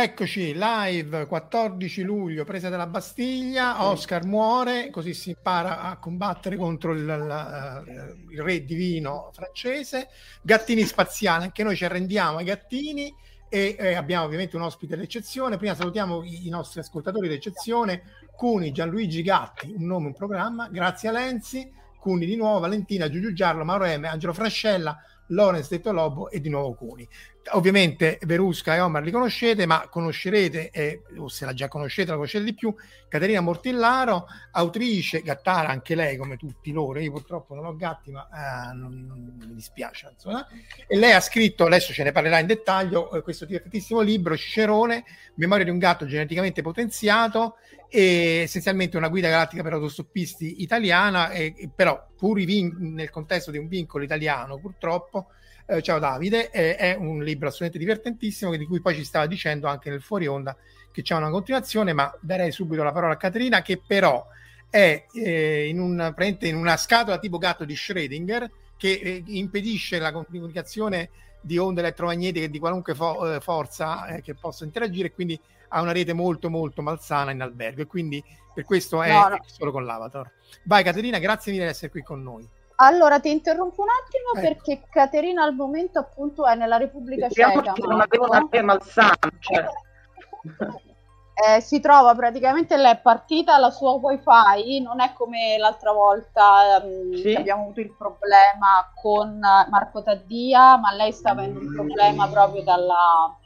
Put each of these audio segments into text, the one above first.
Eccoci, live 14 luglio, presa della Bastiglia, Oscar muore, così si impara a combattere contro il, la, il re divino francese, gattini spaziali, anche noi ci arrendiamo ai gattini e eh, abbiamo ovviamente un ospite d'eccezione, prima salutiamo i, i nostri ascoltatori d'eccezione, Cuni, Gianluigi Gatti, un nome, un programma, grazie a Lenzi, Cuni di nuovo, Valentina, Giugiu Giarlo, Mauro M, Angelo Frascella, Lorenz Detto Lobo e di nuovo Cuni. Ovviamente Verusca e Omar li conoscete, ma conoscerete, eh, o se la già conoscete, la conoscete di più, Caterina Mortillaro, autrice, gattara anche lei come tutti loro, io purtroppo non ho gatti, ma eh, non, non, mi dispiace. Insomma. E lei ha scritto, adesso ce ne parlerà in dettaglio, eh, questo divertentissimo libro, Cicerone, Memoria di un gatto geneticamente potenziato, e essenzialmente una guida galattica per autostoppisti italiana, e, e però pur vin- nel contesto di un vincolo italiano purtroppo, eh, ciao Davide, eh, è un libro assolutamente divertentissimo di cui poi ci stava dicendo anche nel fuori onda che c'è una continuazione, ma darei subito la parola a Caterina che però è eh, in, un, in, una scatola tipo gatto di Schrödinger che eh, impedisce la comunicazione di onde elettromagnetiche di qualunque fo- eh, forza eh, che possa interagire, quindi ha una rete molto molto malsana in albergo e quindi per questo è no, no. solo con l'avatar. Vai Caterina, grazie mille di essere qui con noi. Allora ti interrompo un attimo ecco. perché Caterina al momento appunto è nella Repubblica Ceca. Che non aveva una rete malsana. Cioè. Eh, si trova praticamente lei è partita la sua wifi non è come l'altra volta um, sì. abbiamo avuto il problema con Marco Taddia ma lei sta avendo un problema proprio dalla,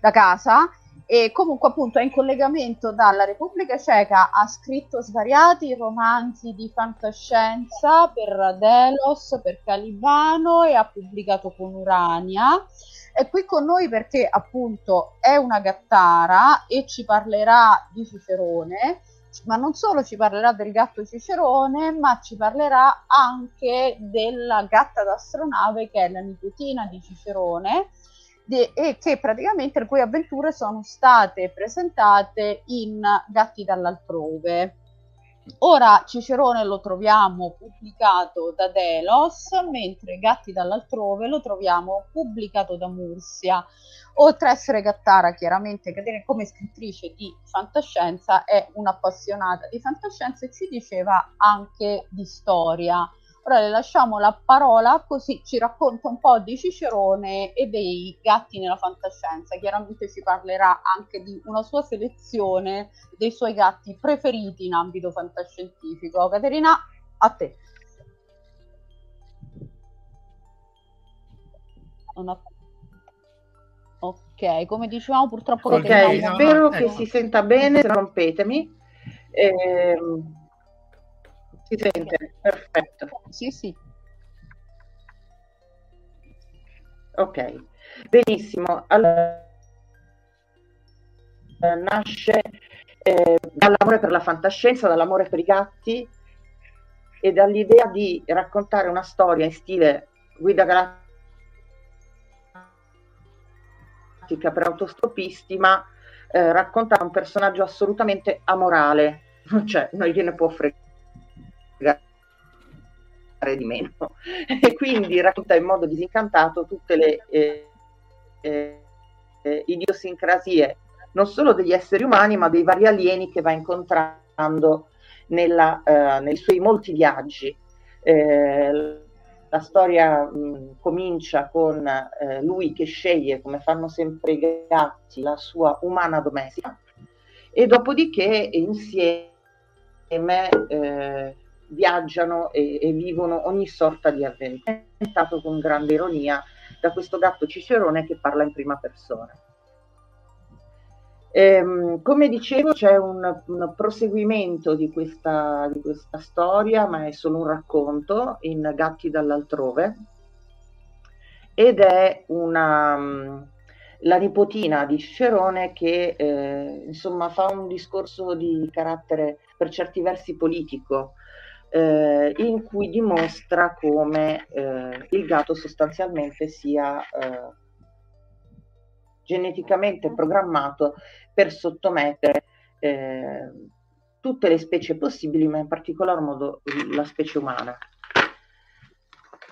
da casa e comunque appunto è in collegamento dalla Repubblica Ceca, ha scritto svariati romanzi di fantascienza per Delos, per Calibano e ha pubblicato con Urania. È qui con noi perché appunto è una gattara e ci parlerà di Cicerone, ma non solo ci parlerà del gatto Cicerone, ma ci parlerà anche della gatta d'astronave che è la nipotina di Cicerone de- e che praticamente le cui avventure sono state presentate in Gatti dall'altrove. Ora Cicerone lo troviamo pubblicato da Delos, mentre Gatti dall'altrove lo troviamo pubblicato da Mursia. Oltre a essere Gattara, chiaramente come scrittrice di fantascienza, è un'appassionata di fantascienza e ci diceva anche di storia. Ora le lasciamo la parola così ci racconta un po' di Cicerone e dei gatti nella fantascienza. Chiaramente ci parlerà anche di una sua selezione dei suoi gatti preferiti in ambito fantascientifico. Caterina, a te. Ho... Ok, come dicevamo purtroppo... Ok, spero che ecco. si senta bene, rompetemi. Eh, si sente, perfetto. Sì, sì. Ok, benissimo. Allora, nasce eh, dall'amore per la fantascienza, dall'amore per i gatti e dall'idea di raccontare una storia in stile guida galattica per autostoppisti, ma eh, racconta un personaggio assolutamente amorale, cioè non gliene può fregare di meno e quindi racconta in modo disincantato tutte le eh, eh, eh, idiosincrasie non solo degli esseri umani, ma dei vari alieni che va incontrando nella, eh, nei suoi molti viaggi. Eh, la storia mh, comincia con eh, lui che sceglie, come fanno sempre i gatti, la sua umana domestica e dopodiché insieme viaggiano e, e, vivono ogni sorta di avventura, con grande ironia da questo gatto cicerone che parla in prima persona. Ehm, come dicevo c'è un, un proseguimento di questa, di questa, storia, ma è solo un racconto in Gatti dall'altrove. Ed è una, la nipotina di Cicerone che eh, insomma fa un discorso di carattere per certi versi politico eh, in cui dimostra come eh, il gatto sostanzialmente sia eh, geneticamente programmato per sottomettere eh, tutte le specie possibili, ma in particolar modo la specie umana.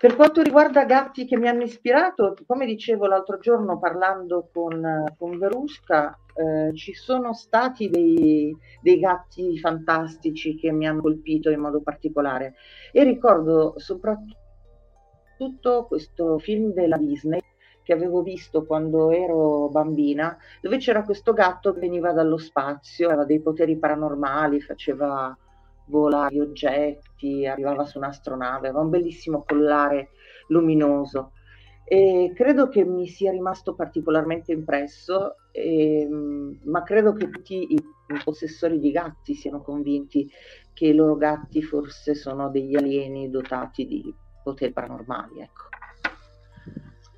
Per quanto riguarda gatti che mi hanno ispirato, come dicevo l'altro giorno parlando con, con Verusca, eh, ci sono stati dei, dei, gatti fantastici che mi hanno colpito in modo particolare. E ricordo soprattutto questo film della Disney che avevo visto quando ero bambina, dove c'era questo gatto che veniva dallo spazio, aveva dei poteri paranormali, faceva volare gli oggetti, arrivava su un'astronave, aveva un bellissimo collare luminoso. E credo che mi sia rimasto particolarmente impresso, e, ehm, ma credo che tutti i possessori di gatti siano convinti che i loro gatti forse sono degli alieni dotati di poteri paranormali. Ecco.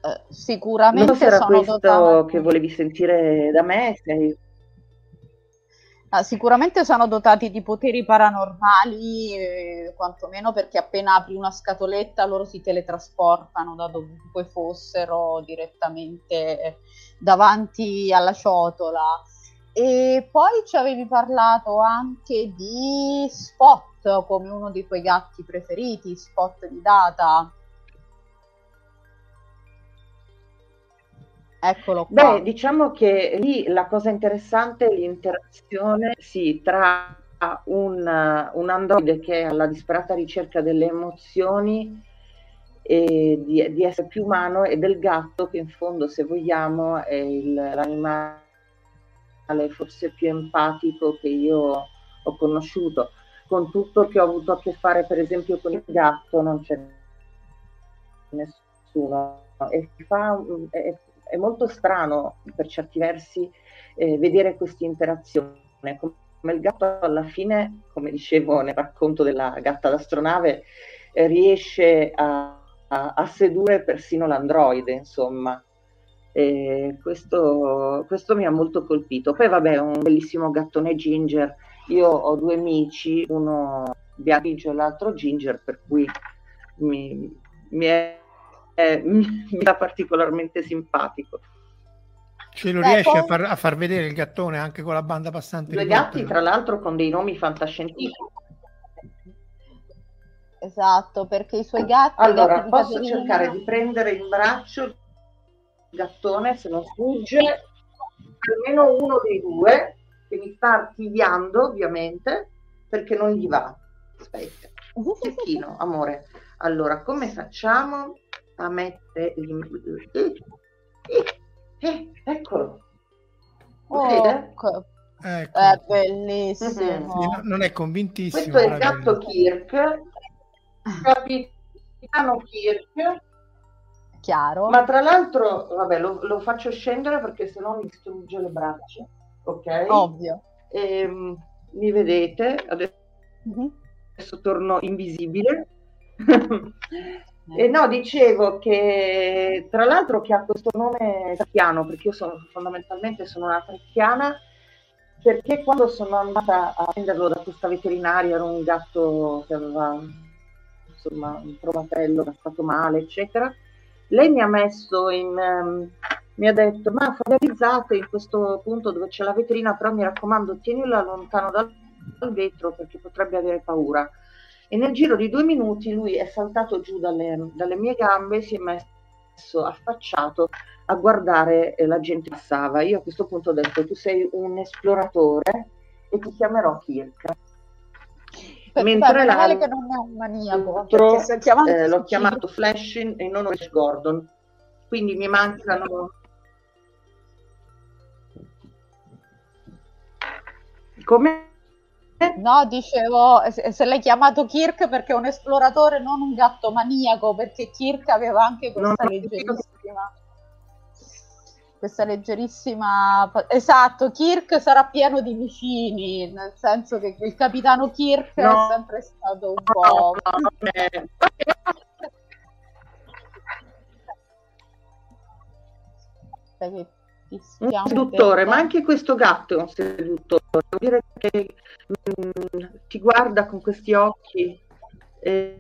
Eh, sicuramente non era questo dotati... che volevi sentire da me sei... sicuramente sono dotati di poteri paranormali eh, quantomeno perché appena apri una scatoletta loro si teletrasportano da dovunque fossero direttamente davanti alla ciotola. E poi ci avevi parlato anche di Spot come uno dei tuoi gatti preferiti Spot di Data Eccolo qua. Beh, diciamo che lì la cosa interessante è l'interazione sì, tra un, un androide che è alla disperata ricerca delle emozioni e di, di, essere più umano e del gatto che in fondo, se vogliamo, è il, l'animale forse più empatico che io ho conosciuto. Con tutto che ho avuto a che fare, per esempio, con il gatto, non c'è nessuno. E fa, è, è molto strano per certi versi eh, vedere questa interazione. Come il gatto alla fine, come dicevo nel racconto della gatta d'astronave, eh, riesce a, a, a, sedurre persino l'androide, insomma. Questo, questo mi ha molto colpito. Poi vabbè, un bellissimo gattone ginger. Io ho due amici, uno bianco e l'altro ginger, per cui mi, mi è eh, mi, sta particolarmente simpatico. Ce lo riesce a far, a far, vedere il gattone anche con la banda passante? Due gatti, tra l'altro, con dei nomi fantascientifici. Esatto, perché i suoi gatti... Allora, gatti posso Caterina... cercare di prendere in braccio il gattone, se non sfugge, almeno uno dei due, che mi sta archiviando, ovviamente, perché non gli va. Aspetta, Cecchino, amore. Allora, come facciamo? A mettere eh, eh, eccolo oh, ecco. è bellissimo. Mm-hmm. non è convintissimo questo è il gatto Kirk. Capitano Kirk. Chiaro. Ma tra l'altro vabbè lo, lo faccio scendere perché sennò mi distrugge le braccia ok? Ovvio. E, ehm, mi vedete? Adesso, mm-hmm. adesso torno invisibile Eh no, dicevo che tra l'altro che ha questo nome trecchiano, perché io sono, fondamentalmente sono una trecchiana, perché quando sono andata a prenderlo da questa veterinaria era un gatto che aveva insomma un trovatello che è stato male, eccetera. Lei mi ha messo in... Um, mi ha detto, ma familiarizzate in questo punto dove c'è la vetrina, però mi raccomando, tienila lontano dal, dal vetro perché potrebbe avere paura e nel giro di due minuti lui è saltato giù dalle, dalle mie gambe, si è messo affacciato a guardare eh, la gente che passava. Io a questo punto ho detto tu sei un esploratore e ti chiamerò Kirk. Mentre l'altro che non è un maniaco, eh, l'ho chiamato Flashing e non Rich Gordon. Quindi mi mancano Come? No, dicevo, se l'hai chiamato Kirk perché è un esploratore, non un gatto maniaco, perché Kirk aveva anche questa no, leggerissima... Questa leggerissima... Esatto, Kirk sarà pieno di vicini, nel senso che il capitano Kirk no, è sempre stato un po'... No, un seduttore, ma anche questo gatto è un seduttore. Vuol dire che mh, mm, ti guarda con questi occhi e,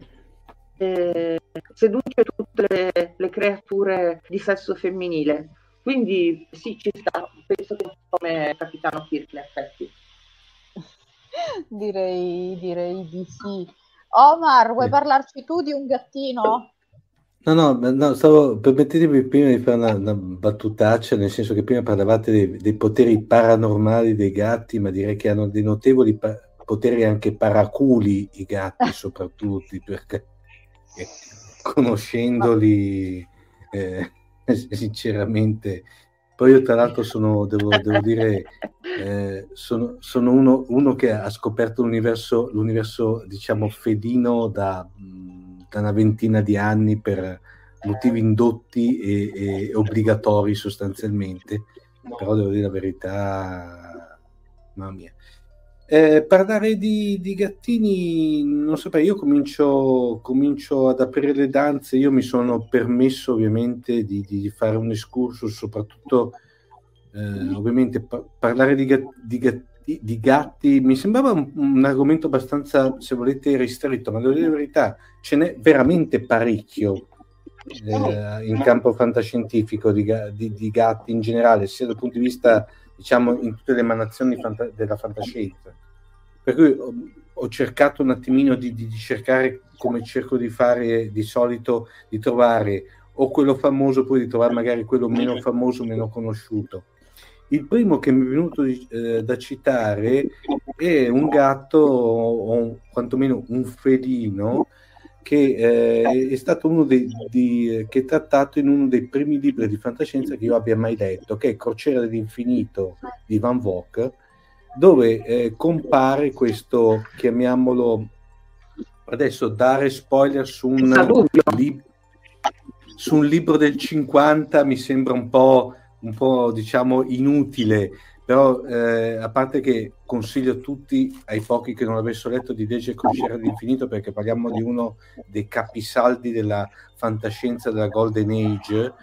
e seduce tutte le, le, creature di sesso femminile. Quindi sì, ci sta, penso che come Capitano Kirk in effetti. direi, direi di sì. Omar, vuoi parlarci tu di un gattino? No, no, no, stavo, permettetemi prima di fare una, una battutaccia, nel senso che prima parlavate dei, dei, poteri paranormali dei gatti, ma direi che hanno dei notevoli pa- poteri anche paraculi i gatti, soprattutto, perché eh, conoscendoli, eh, sinceramente, poi io tra l'altro sono, devo, devo dire, eh, sono, sono uno, uno, che ha scoperto l'universo, l'universo diciamo, felino da... Mh, da una ventina di anni per motivi indotti e, e obbligatori sostanzialmente, però devo dire la verità, mamma mia. Eh, parlare di, di, gattini, non saprei, io comincio, comincio, ad aprire le danze, io mi sono permesso ovviamente di, di fare un excursus, soprattutto eh, ovviamente pa- parlare di, di, di, di, gatti mi sembrava un, un, argomento abbastanza, se volete, ristretto, ma devo dire la verità, ce n'è veramente parecchio eh, in campo fantascientifico di, di, di, gatti in generale, sia dal punto di vista, diciamo, in tutte le emanazioni fanta- della fantascienza. Per cui ho, ho cercato un attimino di, di, cercare, come cerco di fare di solito, di trovare o quello famoso, poi di trovare magari quello meno famoso, meno conosciuto il primo che mi è venuto eh, da citare è un gatto, o un, quantomeno un felino, che eh, è stato uno dei, di, che è trattato in uno dei primi libri di fantascienza che io abbia mai letto, che è Crociera dell'infinito di Van Vogt, dove eh, compare questo, chiamiamolo, adesso dare spoiler su un, li, su un libro del 50 mi sembra un po' un po' diciamo inutile, però eh, a parte che consiglio a tutti, ai pochi che non l'avessero letto, di leggere Crociera all'infinito perché parliamo di uno dei capisaldi della fantascienza della Golden Age.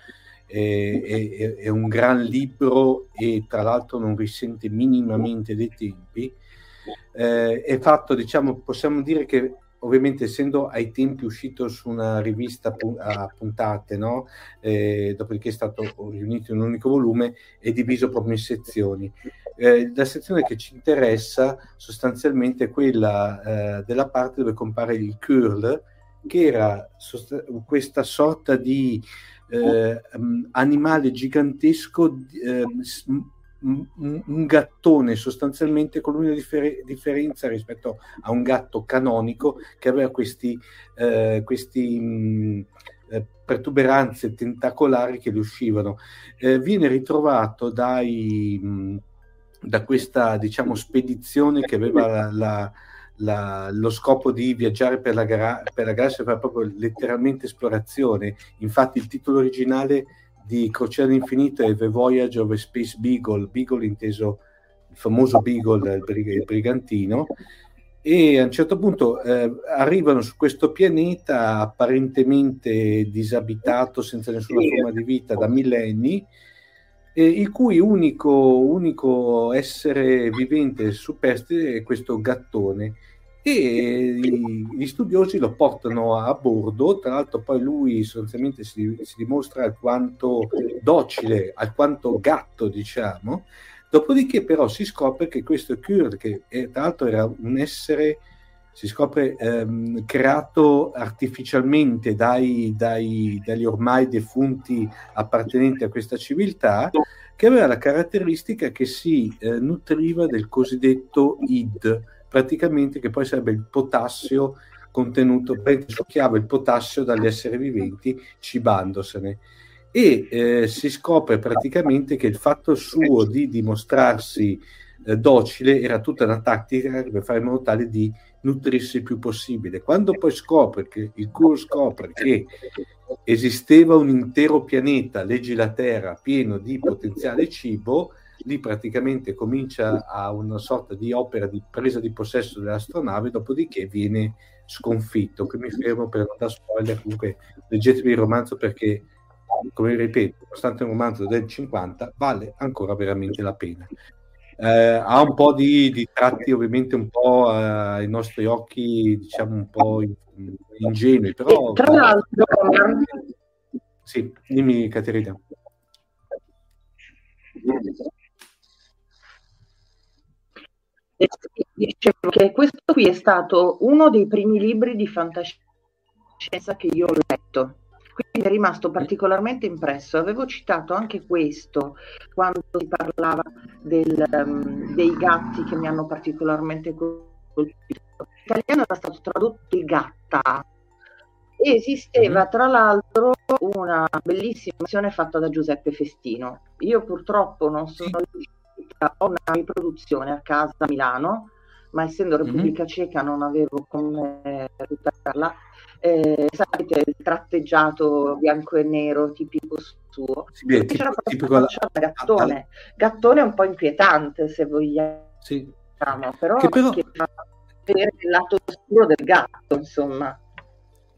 È, è, è un gran libro e tra l'altro non risente minimamente dei tempi. Eh, è fatto, diciamo, possiamo dire che ovviamente essendo ai tempi uscito su una rivista a puntate, no? eh, dopodiché è stato riunito in un unico volume, è diviso proprio in sezioni. Eh, la sezione che ci interessa sostanzialmente è quella eh, della parte dove compare il curl, che era sost- questa sorta di eh, animale gigantesco eh, un, un gattone sostanzialmente con una differ- differenza rispetto a un gatto canonico che aveva questi, eh, questi mh, eh, protuberanze tentacolari che gli uscivano. Eh, viene ritrovato dai, mh, da questa diciamo, spedizione che aveva la, la, la, lo scopo di viaggiare per la, gara- per la galassia, fare proprio letteralmente esplorazione. Infatti il titolo originale di Crociera all'infinito e The Voyage of a Space Beagle, Beagle inteso il famoso Beagle, il, brig- il brigantino, e a un certo punto eh, arrivano su questo pianeta apparentemente disabitato, senza nessuna forma di vita da millenni, eh, il cui unico, unico essere vivente superstite è questo gattone e gli studiosi lo portano a bordo, tra l'altro poi lui sostanzialmente si, si dimostra alquanto docile, alquanto gatto diciamo, dopodiché però si scopre che questo Kurd, che è, tra l'altro era un essere si scopre ehm, creato artificialmente dai, dai, dagli ormai defunti appartenenti a questa civiltà, che aveva la caratteristica che si eh, nutriva del cosiddetto id, praticamente che poi sarebbe il potassio contenuto, succhiava il potassio dagli esseri viventi cibandosene. E eh, si scopre praticamente che il fatto suo di dimostrarsi eh, docile era tutta una tattica per fare in modo tale di nutrirsi il più possibile. Quando poi scopre che il Kur scopre che esisteva un intero pianeta, leggi la Terra, pieno di potenziale cibo, lì praticamente comincia a una sorta di opera di presa di possesso dell'astronave, dopodiché viene sconfitto. Qui mi fermo per non dare spoiler, comunque leggetevi il romanzo perché, come ripeto, nonostante un romanzo del 50, vale ancora veramente la pena. Eh, ha un po' di, di, tratti ovviamente un po' eh, ai nostri occhi diciamo un po' ingenui però tra l'altro sì, dimmi Caterina dicevo che questo qui è stato uno dei primi libri di fantascienza che io ho letto quindi è rimasto particolarmente impresso. Avevo citato anche questo quando si parlava del, um, dei gatti che mi hanno particolarmente colpito. In italiano era stato tradotto il gatta. Esisteva mm-hmm. tra l'altro una bellissima versione fatta da Giuseppe Festino. Io purtroppo non sono riuscita a una riproduzione a casa a Milano, ma essendo mm-hmm. Repubblica mm-hmm. Ceca non avevo come recuperarla eh, sapete, il tratteggiato bianco e nero tipico suo. Sì, beh, tipo, tipico la... gattone. Gattone è un po' inquietante se vogliamo, sì. però, che però... Che fa vedere il lato oscuro del gatto, insomma.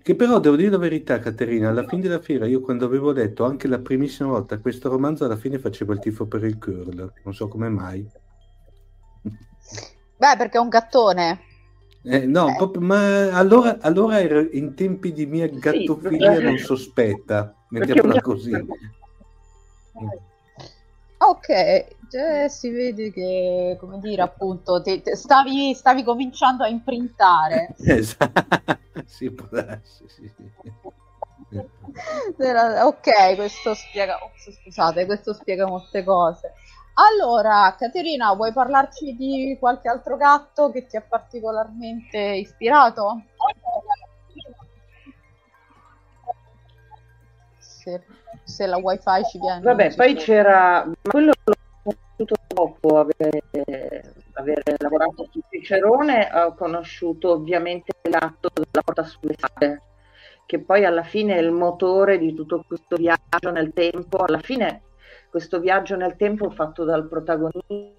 Che però devo dire la verità, Caterina, alla fine della fiera, io quando avevo letto anche la primissima volta questo romanzo, alla fine facevo il tifo per il curl, non so come mai. Beh, perché è un gattone. Eh, no, eh. Proprio, ma allora, allora ero in tempi di mia gattofilia sì, non sospetta, mettiamola così. Ok, cioè, si vede che, come dire, appunto, te, te stavi, stavi, cominciando a imprintare. esatto, sì, può darsi, sì, sì. ok, questo spiega, oh, scusate, questo spiega molte cose. Allora, Caterina, vuoi parlarci di qualche altro gatto che ti ha particolarmente ispirato? Se, se la wifi ci viene. Vabbè, poi c'era, quello l'ho conosciuto dopo avere, avere lavorato su Cicerone, ho conosciuto ovviamente l'atto della porta sulle sale, che poi alla fine è il motore di tutto questo viaggio nel tempo. Alla fine questo viaggio nel tempo fatto dal protagonista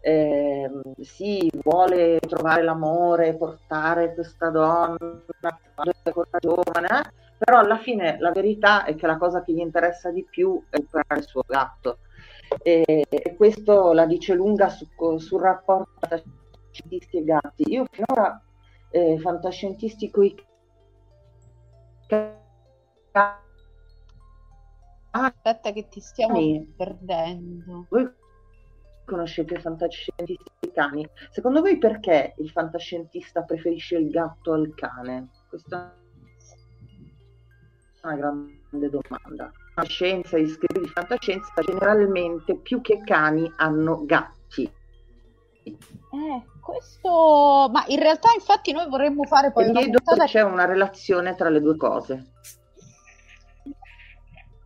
eh, si vuole trovare l'amore, portare questa donna quando è ancora giovane, però alla fine la verità è che la cosa che gli interessa di più è recuperare il suo gatto. E, e questo la dice lunga su, sul rapporto tra scientisti e gatti. Io finora eh, fantascientistico i Aspetta che ti stiamo sì. perdendo. Voi conoscete i fantascientisti cani? Secondo voi perché il fantascientista preferisce il gatto al cane? Questa una grande domanda. La scienza, gli scritti di fantascienza generalmente più che cani hanno gatti. Eh, questo... Ma in realtà infatti noi vorremmo fare poi... E una puntata... c'è una relazione tra le due cose.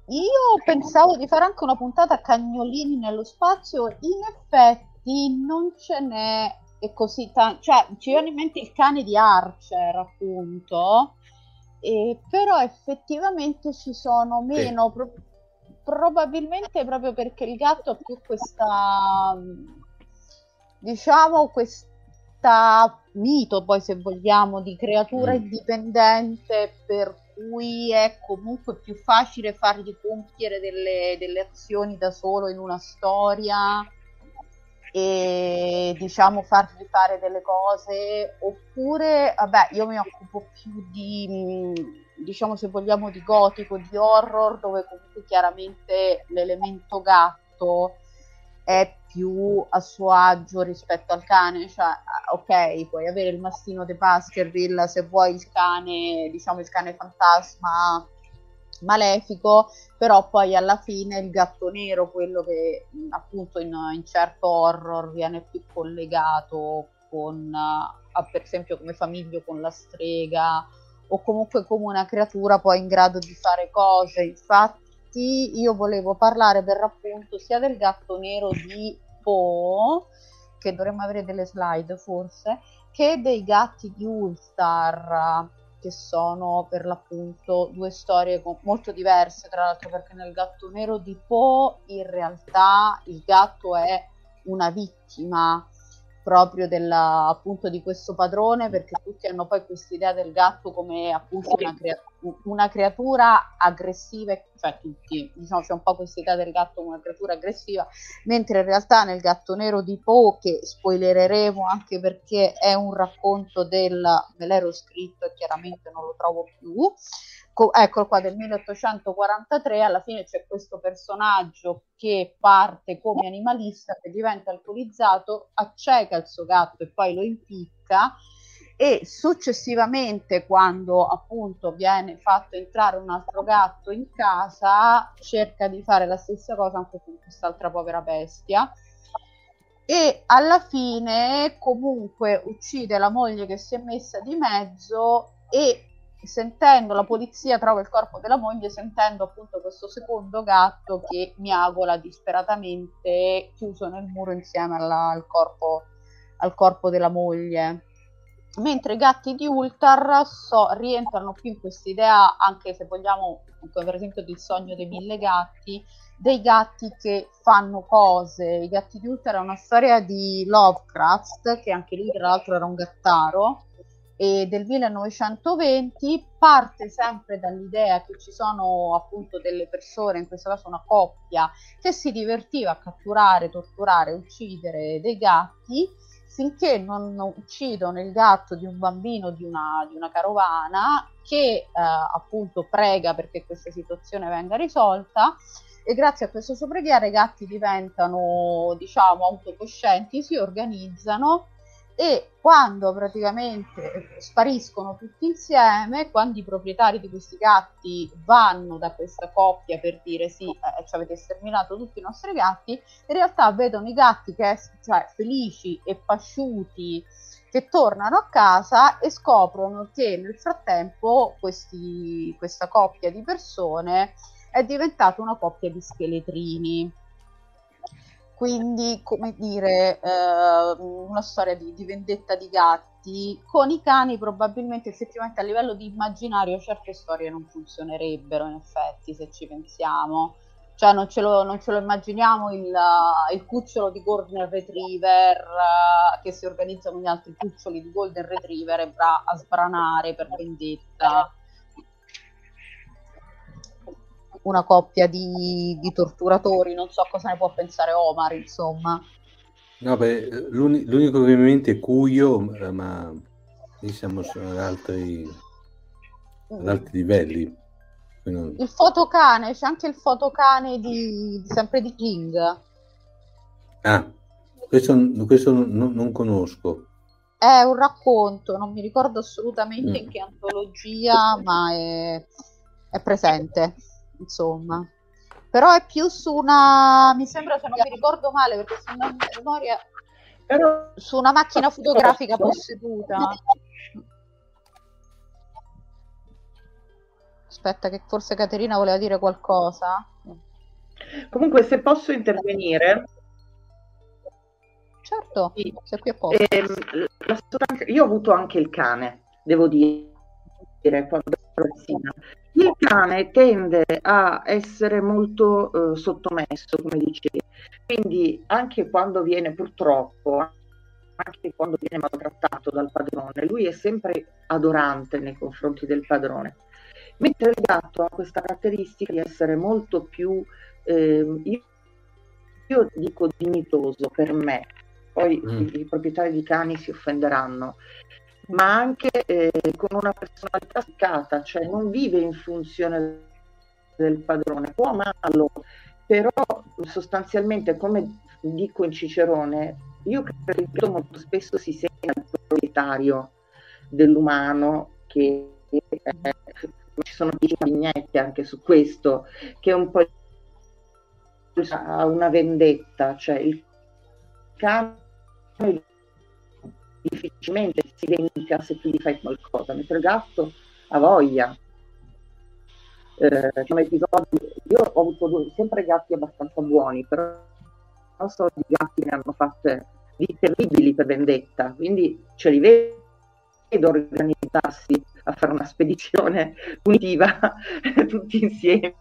Io pensavo di fare anche una puntata a cagnolini nello spazio, in effetti non ce n'è e così tanto, cioè ci viene in mente il cane di Archer appunto, e, però effettivamente ci sono meno, sì. pro- probabilmente proprio perché il gatto ha più questa, diciamo, questa mito poi se vogliamo di creatura mm. indipendente per cui è comunque più facile fargli compiere delle, delle azioni da solo in una storia e diciamo fargli fare delle cose oppure vabbè io mi occupo più di diciamo se vogliamo di gotico di horror dove comunque chiaramente l'elemento gatto è più a suo agio rispetto al cane, cioè ok, puoi avere il mastino di Baskerville se vuoi il cane, diciamo il cane fantasma malefico, però poi alla fine il gatto nero, quello che appunto in, in certo horror viene più collegato con, uh, per esempio come famiglio con la strega o comunque come una creatura poi in grado di fare cose. Infatti io volevo parlare per l'appunto sia del gatto nero di Poe, che dovremmo avere delle slide forse, che dei gatti di Ulstar che sono per l'appunto due storie molto diverse, tra l'altro perché nel gatto nero di Poe in realtà il gatto è una vittima proprio della, appunto di questo padrone perché tutti hanno poi questa idea del gatto come appunto una, crea- una, creatura aggressiva cioè tutti diciamo c'è un po' questa idea del gatto come una creatura aggressiva mentre in realtà nel gatto nero di Poe che spoilereremo anche perché è un racconto del me l'ero scritto e chiaramente non lo trovo più co- eccolo qua del 1843, alla fine c'è questo personaggio che parte come animalista, che diventa alcolizzato, acceca il suo gatto e poi lo impicca e successivamente quando appunto viene fatto entrare un altro gatto in casa cerca di fare la stessa cosa anche con quest'altra povera bestia e alla fine comunque uccide la moglie che si è messa di mezzo e sentendo la polizia trova il corpo della moglie, sentendo appunto questo secondo gatto che miagola disperatamente chiuso nel muro insieme alla, al, corpo, al corpo della moglie. Mentre i gatti di Ultar so, rientrano più in questa idea, anche se vogliamo, per esempio, del sogno dei mille gatti, dei gatti che fanno cose. I gatti di Ultar è una storia di Lovecraft, che anche lui tra l'altro era un gattaro, e del 1920 parte sempre dall'idea che ci sono appunto delle persone, in questo caso una coppia, che si divertiva a catturare, torturare, uccidere dei gatti finché non uccidono il gatto di un bambino di una, di una carovana che eh, appunto prega perché questa situazione venga risolta. E grazie a questo suo preghiere i gatti diventano diciamo autocoscienti, si organizzano e quando praticamente spariscono tutti insieme, quando i proprietari di questi gatti vanno da questa coppia per dire sì, eh, ci avete sterminato tutti i nostri gatti, in realtà vedono i gatti che cioè, felici e pasciuti che tornano a casa e scoprono che nel frattempo questi, questa coppia di persone è diventata una coppia di scheletrini quindi come dire eh, una storia di, di, vendetta di gatti. Con i cani probabilmente effettivamente a livello di immaginario certe storie non funzionerebbero in effetti se ci pensiamo. Cioè non ce lo, non ce lo immaginiamo il, il, cucciolo di Golden Retriever uh, che si organizza con gli altri cuccioli di Golden Retriever e va a sbranare per vendetta una coppia di, di, torturatori, non so cosa ne può pensare Omar, insomma. No, beh, l'uni- l'unico viene è Cuyo, eh, ma lì siamo ad altri, ad altri livelli. Non... Il fotocane, c'è anche il fotocane di, sempre di King. Ah, questo, questo non, non, conosco. È un racconto, non mi ricordo assolutamente mm. in che antologia, ma è, è presente insomma. Però è più su una, mi sembra se non mi ricordo male, perché se non memoria, Però... su una macchina fotografica posseduta. Aspetta, che forse Caterina voleva dire qualcosa. Comunque, se posso intervenire. Certo, sì. sei qui apposta. Eh, io ho avuto anche il cane, devo dire, quando ero ragazzina. Il cane tende a essere molto eh, sottomesso, come dicevi, quindi anche quando viene purtroppo, anche quando viene maltrattato dal padrone, lui è sempre adorante nei confronti del padrone. Mentre il gatto ha questa caratteristica di essere molto più, eh, io, io, dico dignitoso per me, poi mm. i, i proprietari di cani si offenderanno, ma anche eh, con una personalità spiccata, cioè non vive in funzione del padrone, può amarlo però sostanzialmente, come dico in Cicerone, io credo che molto spesso si sente il proprietario dell'umano che eh, ci sono vignette anche su questo, che è un po' una vendetta, cioè il cane difficilmente si vendica se tu gli fai qualcosa, mentre il gatto ha voglia. Eh, episodi, io ho avuto due, sempre gatti abbastanza buoni, però non so di gatti ne hanno fatte di terribili per vendetta, quindi ce li vedo organizzarsi a fare una spedizione punitiva tutti insieme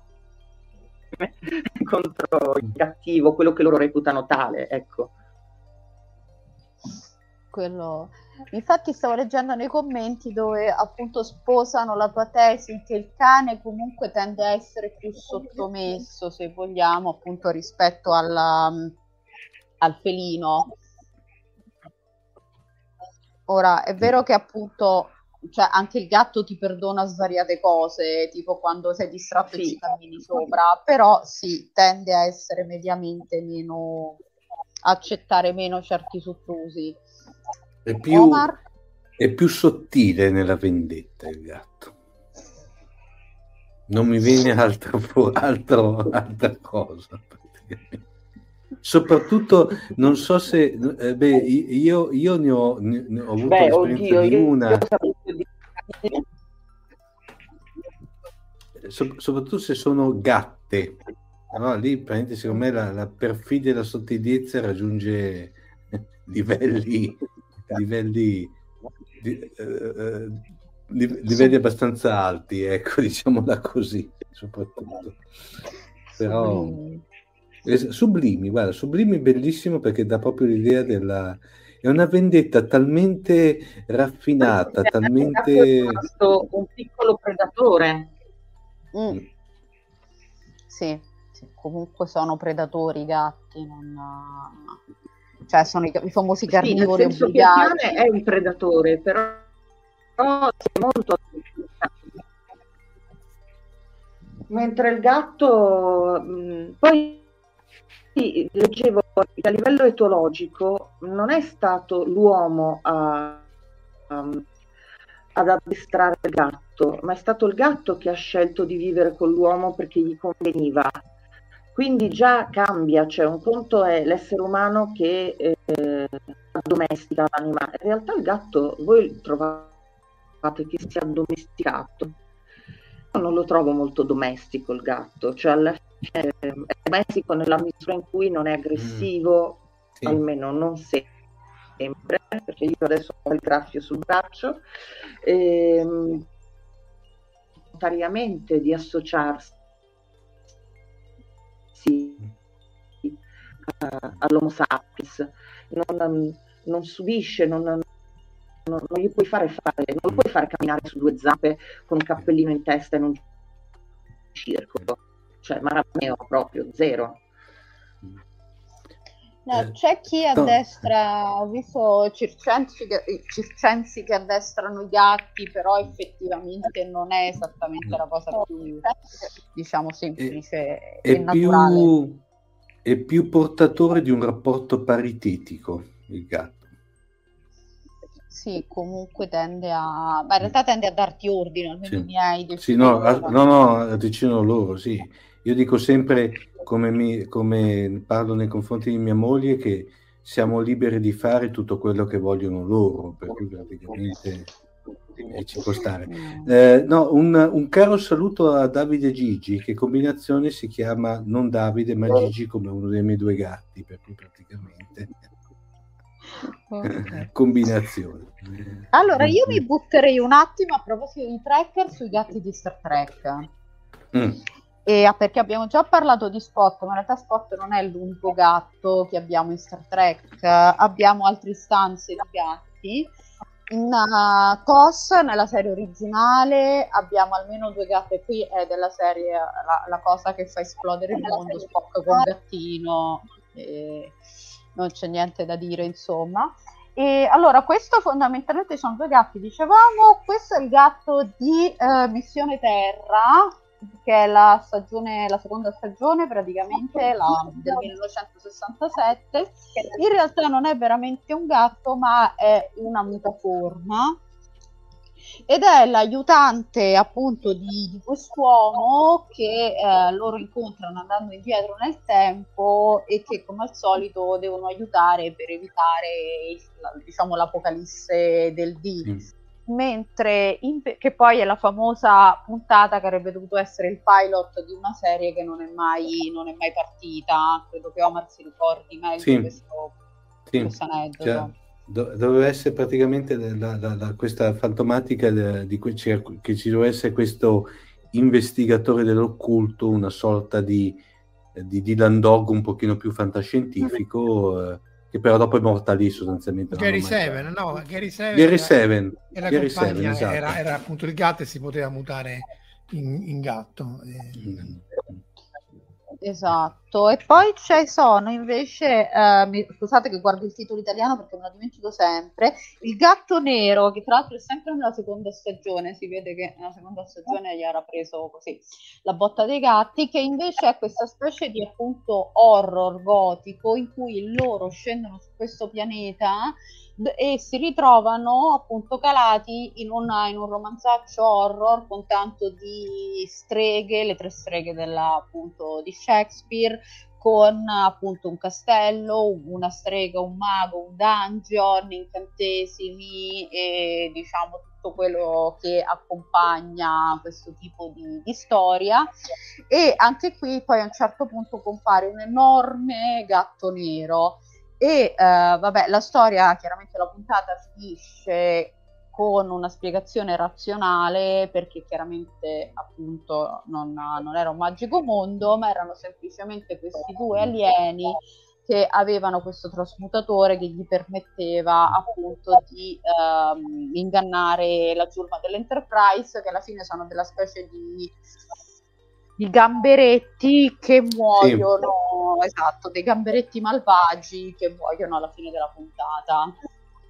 contro il cattivo, quello che loro reputano tale, ecco. Quello... Infatti stavo leggendo nei commenti dove appunto sposano la tua tesi che il cane comunque tende a essere più sottomesso, se vogliamo, appunto rispetto alla, al felino. Ora, è vero che appunto cioè, anche il gatto ti perdona svariate cose, tipo quando sei distratto sì. e ci cammini sopra, però sì, tende a essere mediamente meno accettare meno certi soprusi. È più, è più sottile nella vendetta il gatto. Non mi viene altro, altro, altra cosa. Soprattutto, non so se... Eh, beh, io, io ne, ho, ne ho avuto beh, oddio, di una... So, soprattutto se sono gatte. Allora lì, secondo me, la, la perfidia e la sottigliezza raggiunge livelli livelli, di, eh, livelli abbastanza alti, ecco, diciamola così, soprattutto. Però sublimi. guarda, sublimi bellissimo perché dà proprio l'idea della è una vendetta talmente raffinata, talmente un piccolo predatore. Mm. Sì, sì, comunque sono predatori i gatti, non cioè sono i, i famosi carnivori sì, obbligati. Il è un predatore, però, però è molto mentre il gatto mh, poi leggevo a livello etologico non è stato l'uomo a, um, ad addestrare il gatto ma è stato il gatto che ha scelto di vivere con l'uomo perché gli conveniva quindi già cambia, cioè un conto è l'essere umano che eh, addomestica l'animale. In realtà il gatto, voi trovate che sia domesticato? Io non lo trovo molto domestico il gatto, cioè alla fine è domestico nella misura in cui non è aggressivo, mm. sì. almeno non sempre, perché io adesso ho il graffio sul braccio, ehm, volontariamente di associarsi uh, all'Homo sapiens, non, non subisce, non, non, non, gli puoi fare fare, non puoi fare camminare su due zampe con un cappellino in testa in un circo, cioè marameo proprio, zero. No, eh, c'è chi a destra, ho visto circensi che, circensi che addestrano i gatti, però effettivamente non è esattamente la cosa più, diciamo, semplice è, e è naturale. Più è più portatore di un rapporto paritetico il gatto. Sì, comunque tende a... Ma in realtà tende a darti ordine, almeno sì. i miei. Sì, no, a, no, no, decidono loro, sì. Io dico sempre, come, mi, come parlo nei confronti di mia moglie, che siamo liberi di fare tutto quello che vogliono loro, per cui praticamente e ci può stare. Eh, no, un, un, caro saluto a Davide Gigi, che combinazione si chiama non Davide, ma Gigi come uno dei miei due gatti, per cui praticamente okay. combinazione. Allora, io mi butterei un attimo a proposito di tracker sui gatti di Star Trek. Mm. E, perché abbiamo già parlato di Spot, ma in realtà Spot non è l'unico gatto che abbiamo in Star Trek, abbiamo altre istanze di gatti in uh, TOS, nella serie originale, abbiamo almeno due gatte. Qui è della serie la, la cosa che fa esplodere il mondo, Spock con gattino. non c'è niente da dire, insomma. E allora, questo fondamentalmente sono due gatti, dicevamo. Questo è il gatto di uh, Missione Terra, che è la, stagione, la seconda stagione praticamente la, del 1967. In realtà non è veramente un gatto, ma è una mutaforma ed è l'aiutante appunto di, di quest'uomo che eh, loro incontrano andando indietro nel tempo e che come al solito devono aiutare per evitare il, diciamo, l'apocalisse del D. Mentre in, che poi è la famosa puntata che avrebbe dovuto essere il pilot di una serie che non è mai, non è mai partita. Credo che Omar si ricordi meglio sì. questo, sì. questo aneddoto. Cioè, do, doveva essere praticamente la, la, la, questa fantomatica di cui cioè, che ci doveva essere questo investigatore dell'occulto, una sorta di, di Dylan Dog un pochino più fantascientifico. Mm-hmm. Eh, che però dopo è morta lì sostanzialmente. Gary Seven, no, Gary Seven. Gary Seven. Era, Gary Seven esatto. era, era, appunto il gatto e si poteva mutare in, in gatto. Mm. Esatto, e poi ci sono invece, eh, mi, scusate che guardo il titolo italiano perché me lo dimentico sempre, Il gatto nero, che tra l'altro è sempre nella seconda stagione, si vede che nella seconda stagione gli era preso così la botta dei gatti, che invece è questa specie di appunto horror gotico in cui loro scendono su questo pianeta e si ritrovano appunto calati in, una, in un romanzaccio horror con tanto di streghe, le tre streghe della, appunto, di Shakespeare, con appunto un castello, una strega, un mago, un dungeon, incantesimi e diciamo tutto quello che accompagna questo tipo di, di storia. E anche qui poi a un certo punto compare un enorme gatto nero e uh, vabbè, la storia, chiaramente la puntata finisce con una spiegazione razionale perché chiaramente appunto non, non, era un magico mondo, ma erano semplicemente questi due alieni che avevano questo trasmutatore che gli permetteva appunto di um, ingannare la giurma dell'Enterprise, che alla fine sono della specie di i gamberetti che muoiono, sì. esatto, dei gamberetti malvagi che muoiono alla fine della puntata.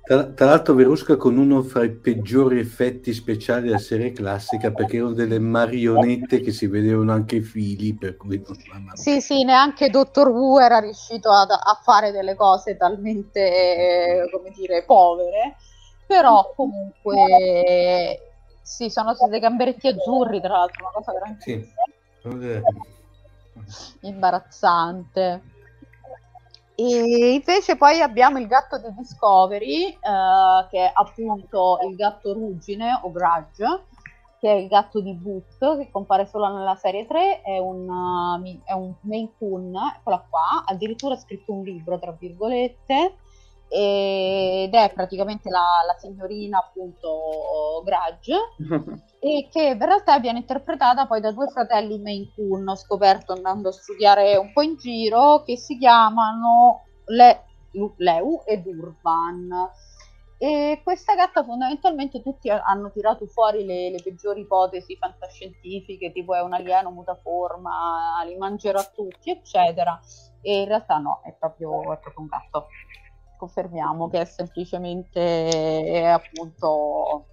Tra, tra, l'altro Verusca con uno fra i peggiori effetti speciali della serie classica perché erano delle marionette che si vedevano anche i fili per cui non... sì sì neanche Dottor Wu era riuscito ad, a fare delle cose talmente come dire povere però comunque sì sono stati dei gamberetti azzurri tra l'altro una cosa veramente sì imbarazzante. E invece poi abbiamo il gatto di Discovery, eh, che è appunto il gatto ruggine o Grudge, che è il gatto di Boot, che compare solo nella serie 3, è un, uh, è un Maine Coon, eccola qua, addirittura ha scritto un libro, tra virgolette, ed è praticamente la, la signorina appunto Grudge e che in realtà viene interpretata poi da due fratelli Maine Coon ho scoperto andando a studiare un po' in giro che si chiamano Le, Leu ed Urban. E questa gatta fondamentalmente tutti hanno tirato fuori le, le, peggiori ipotesi fantascientifiche tipo è un alieno mutaforma li mangerà tutti eccetera. E in realtà no è proprio, è proprio un gatto confermiamo che è semplicemente è appunto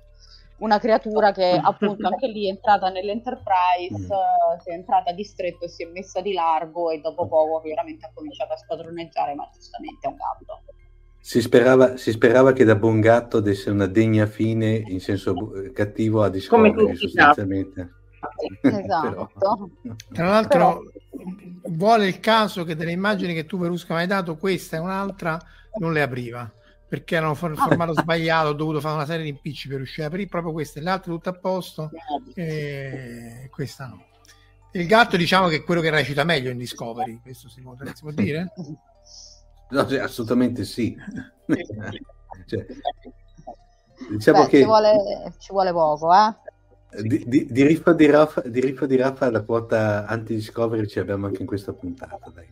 una creatura che appunto anche lì è entrata nell'Enterprise, mm. si è entrata di stretto e si è messa di largo e dopo poco chiaramente ha cominciato a spadroneggiare, ma giustamente è un gatto. Si sperava, si sperava, che da buon gatto desse una degna fine in senso cattivo a Discovery sostanzialmente. Esatto. Però... Tra l'altro Però... vuole il caso che delle immagini che tu Verusca mi hai dato, questa e un'altra non le apriva perché erano for- formato sbagliato, ho dovuto fare una serie di impicci per riuscire a aprire proprio queste, le altre tutte a posto e questa no. Il gatto diciamo che è quello che recita meglio in Discovery, questo si può, si può dire? No, cioè, assolutamente sì. cioè, diciamo Beh, che... ci, vuole, ci vuole poco, eh? Di, di, di, riffa di Raffa, di riffa di Raffa la quota anti-discovery ci abbiamo anche in questa puntata. Dai.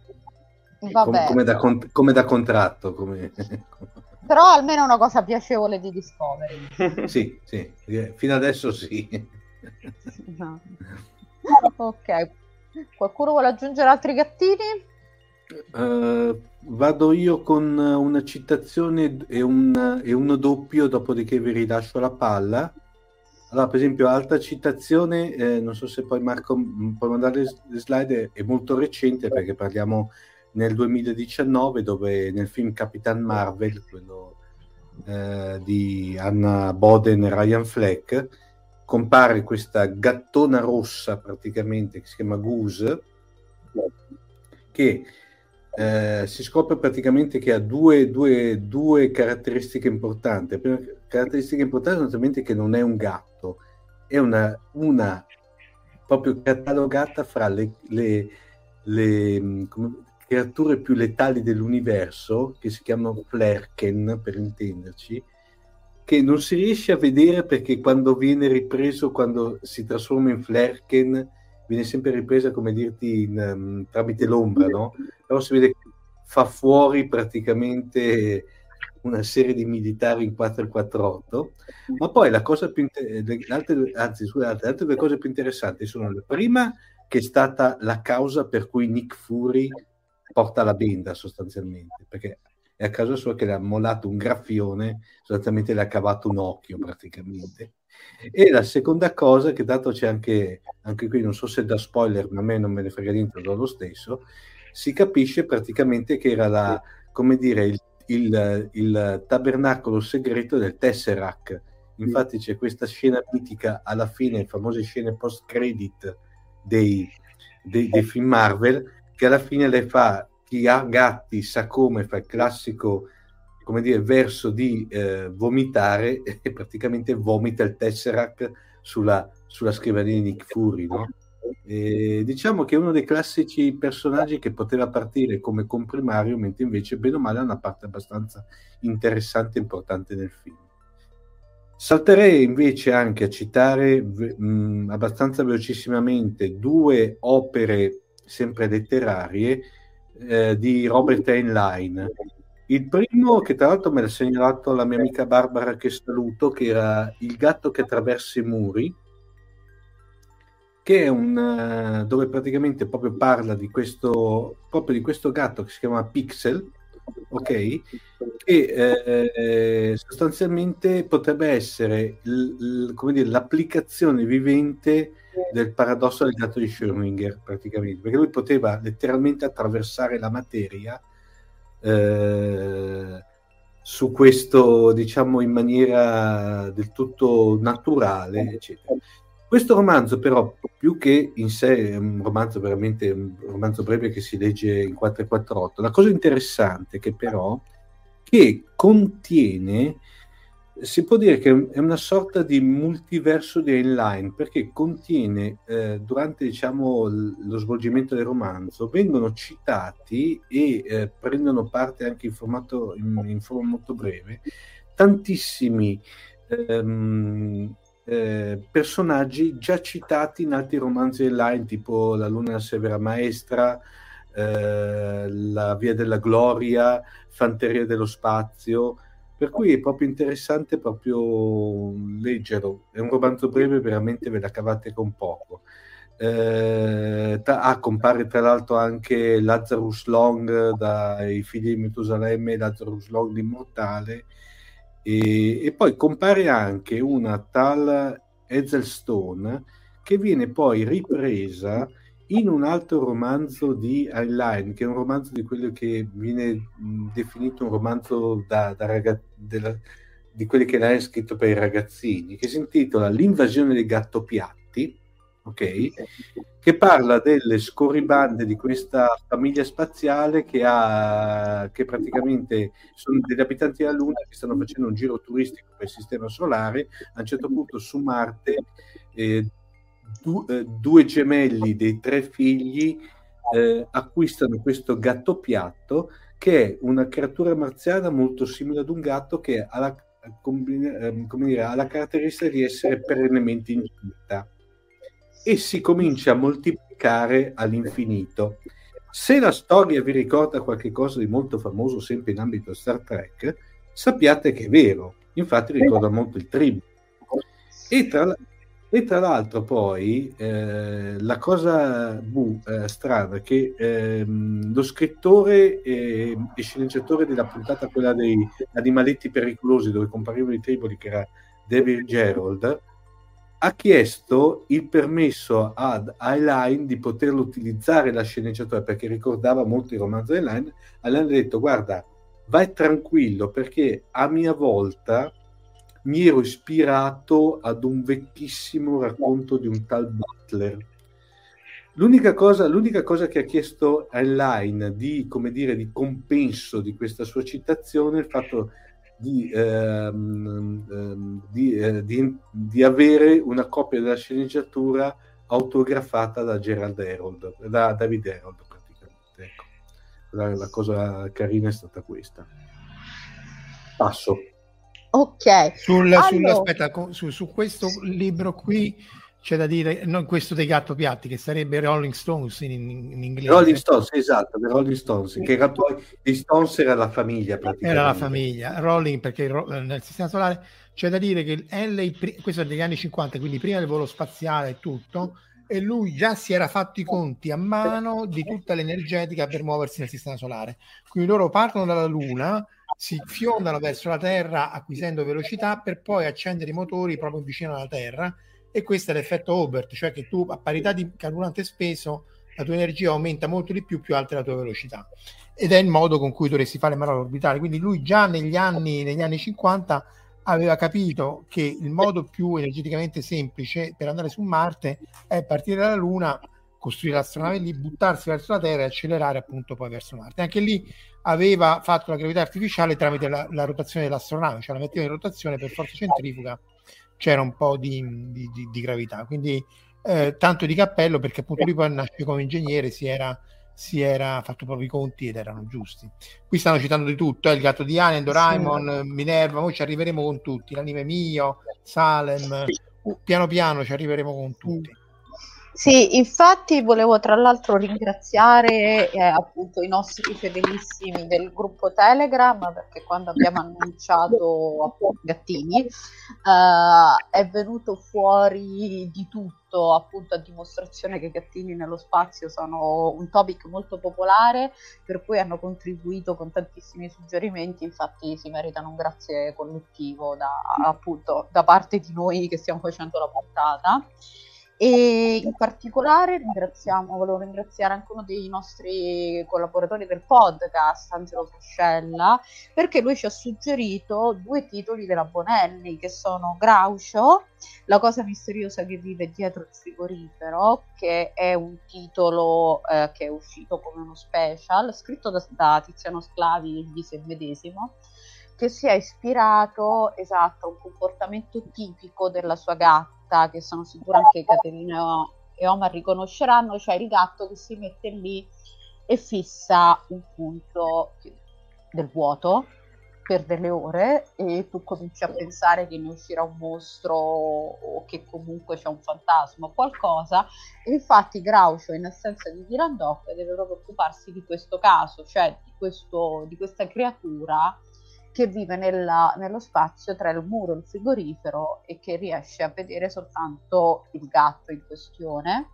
Come, come, da, come, da, contratto. Come... Però almeno è una cosa piacevole di Discovery. sì, sì, fino adesso sì. No. Ok, qualcuno vuole aggiungere altri gattini? Uh, vado io con una citazione e, un, e uno doppio, dopodiché vi rilascio la palla. allora, per esempio, altra citazione, eh, non so se poi Marco puoi mandare le slide, è molto recente perché parliamo nel 2019 dove nel film Capitan Marvel, quello eh, di Anna Boden e Ryan Fleck, compare questa gattona rossa praticamente che si chiama Goose, che eh, si scopre praticamente che ha due, due, due caratteristiche importanti. La prima caratteristica importante è naturalmente che non è un gatto, è una, una proprio catalogata fra le, le, le come, creature più letali dell'universo, che si chiamano Flerken per intenderci, che non si riesce a vedere perché quando viene ripreso, quando si trasforma in Flerken, viene sempre ripresa come dirti in, um, tramite l'ombra, no? Però si vede che fa fuori praticamente una serie di militari in 448, ma poi la cosa più inter- anzi, scusate, le altre due cose più interessanti sono la prima che è stata la causa per cui Nick Fury porta la benda sostanzialmente, perché è a causa sua che le ha mollato un graffione, sostanzialmente le ha cavato un occhio praticamente. E la seconda cosa, che dato c'è anche, anche qui, non so se da spoiler, ma a me non me ne frega niente, lo stesso, si capisce praticamente che era la, come dire, il, il, il tabernacolo segreto del Tesseract. Infatti c'è questa scena mitica alla fine, le famose scene post-credit dei, dei, dei film Marvel, che alla fine le fa chi ha gatti sa come fa il classico come dire, verso di eh, vomitare e praticamente vomita il Tesseract sulla, sulla scrivania di Nick Fury, no? E diciamo che è uno dei classici personaggi che poteva partire come comprimario, mentre invece, bene o male, ha una parte abbastanza interessante e importante nel film. Salterei invece anche a citare mh, abbastanza velocissimamente due opere sempre letterarie eh, di Robert Heinlein. Il primo, che tra l'altro me l'ha segnalato la mia amica Barbara, che saluto, che era Il gatto che attraversa i muri, che è un uh, dove praticamente proprio parla di questo, proprio di questo gatto che si chiama Pixel, ok? E eh, sostanzialmente potrebbe essere l, l, dire, l'applicazione vivente del paradosso del gatto di Schrödinger, praticamente, perché lui poteva letteralmente attraversare la materia eh, su questo, diciamo, in maniera del tutto naturale, eccetera. Questo romanzo, però, più che in sé è un romanzo veramente un romanzo breve che si legge in 448, la cosa interessante è che però che contiene si può dire che è una sorta di multiverso di Heinlein perché contiene eh, durante diciamo, lo svolgimento del romanzo vengono citati e eh, prendono parte anche in, formato, in, in forma molto breve tantissimi ehm, eh, personaggi già citati in altri romanzi Heinlein tipo La luna severa maestra eh, La via della gloria Fanteria dello spazio per cui è proprio interessante proprio leggerlo. È un romanzo breve, veramente ve la cavate con poco. Eh, tra, ah, compare tra l'altro anche Lazarus Long dai figli di Metusalemme, Lazarus Long l'immortale, e, e poi compare anche una tal Ezelstone che viene poi ripresa in un altro romanzo di Heinlein, che è un romanzo di quello che viene definito un romanzo da, da ragaz- della, di quelli che l'ha scritto per i ragazzini, che si intitola L'invasione dei gattopiatti, ok? Che parla delle scorribande di questa famiglia spaziale che ha, che praticamente sono degli abitanti della Luna che stanno facendo un giro turistico per il sistema solare. A un certo punto su Marte eh, du, eh, due gemelli dei tre figli eh, acquistano questo gatto piatto che è una creatura marziana molto simile ad un gatto che ha la, ehm, come dire, ha la caratteristica di essere perennemente incinta e si comincia a moltiplicare all'infinito. Se la storia vi ricorda qualcosa di molto famoso sempre in ambito Star Trek, sappiate che è vero. Infatti ricorda molto il Trib. E tra, e tra l'altro poi eh, la cosa bu, eh, strana è che ehm, lo scrittore e, e, sceneggiatore della puntata, quella dei animaletti pericolosi dove comparivano i triboli, che era David Gerald, ha chiesto il permesso ad Highline di poterlo utilizzare la sceneggiatura perché ricordava molto il romanzo di Highline. Highline ha detto guarda vai tranquillo perché a mia volta mi ero ispirato ad un vecchissimo racconto di un tal Butler. L'unica cosa, l'unica cosa che ha chiesto Highline di, dire, di compenso di questa sua citazione è il fatto di, ehm, ehm, eh, di, di, avere una copia della sceneggiatura autografata da Gerald Herold, da David Herold praticamente. Ecco. La, la cosa carina è stata questa. Passo. Ok. Sul, allora... aspetta, su, su questo libro qui c'è da dire, non questo dei gatto piatti, che sarebbe Rolling Stones in, in inglese. Rolling Stones, esatto, The Rolling Stones, che era poi, gli Stones era la famiglia praticamente. Era la famiglia, Rolling perché nel sistema solare c'è da dire che Halley, questo è degli anni 50, quindi prima del volo spaziale e tutto, e lui già si era fatto i conti a mano di tutta l'energetica per muoversi nel sistema solare. Quindi loro partono dalla Luna, si fiondano verso la Terra acquisendo velocità per poi accendere i motori proprio vicino alla Terra e questo è l'effetto Hobart, cioè che tu a parità di carburante speso la tua energia aumenta molto di più più alta è la tua velocità ed è il modo con cui dovresti fare le manovre orbitali quindi lui già negli anni, negli anni 50 aveva capito che il modo più energeticamente semplice per andare su Marte è partire dalla Luna costruire l'astronave lì, buttarsi verso la Terra e accelerare appunto poi verso Marte. Anche lì aveva fatto la gravità artificiale tramite la, la rotazione dell'astronave, cioè la metteva in rotazione per forza centrifuga c'era un po' di, di, di, di gravità. Quindi eh, tanto di cappello perché appunto lui poi nasce come ingegnere, si era, si era fatto proprio i conti ed erano giusti. Qui stanno citando di tutto, eh, il gatto di Alien, Doraemon, sì. Minerva, noi ci arriveremo con tutti, l'anime mio, Salem, piano piano ci arriveremo con tutti. Sì, infatti volevo tra l'altro ringraziare eh, appunto i nostri fedelissimi del gruppo Telegram perché quando abbiamo annunciato appunto Gattini eh, è venuto fuori di tutto appunto a dimostrazione che Gattini nello spazio sono un topic molto popolare per cui hanno contribuito con tantissimi suggerimenti infatti si meritano un grazie collettivo da, appunto da parte di noi che stiamo facendo la puntata e in particolare ringraziamo, volevo ringraziare anche uno dei nostri collaboratori del podcast, Angelo Fuscella, perché lui ci ha suggerito due titoli della Bonelli che sono Groucho, La cosa misteriosa che vive dietro il frigorifero, che è un titolo eh, che è uscito come uno special, scritto da, da Tiziano Sclavi di sé medesimo che si è ispirato esatto a un comportamento tipico della sua gatta, che sono sicura che Caterina e Omar riconosceranno, cioè il gatto che si mette lì e fissa un punto del vuoto per delle ore e tu cominci a pensare che ne uscirà un mostro o che comunque c'è un fantasma o qualcosa. E infatti Groucho in assenza di Dylan deve proprio occuparsi di questo caso cioè di, questo, di questa creatura che vive nella, nello spazio tra il muro e il frigorifero e che riesce a vedere soltanto il gatto in questione.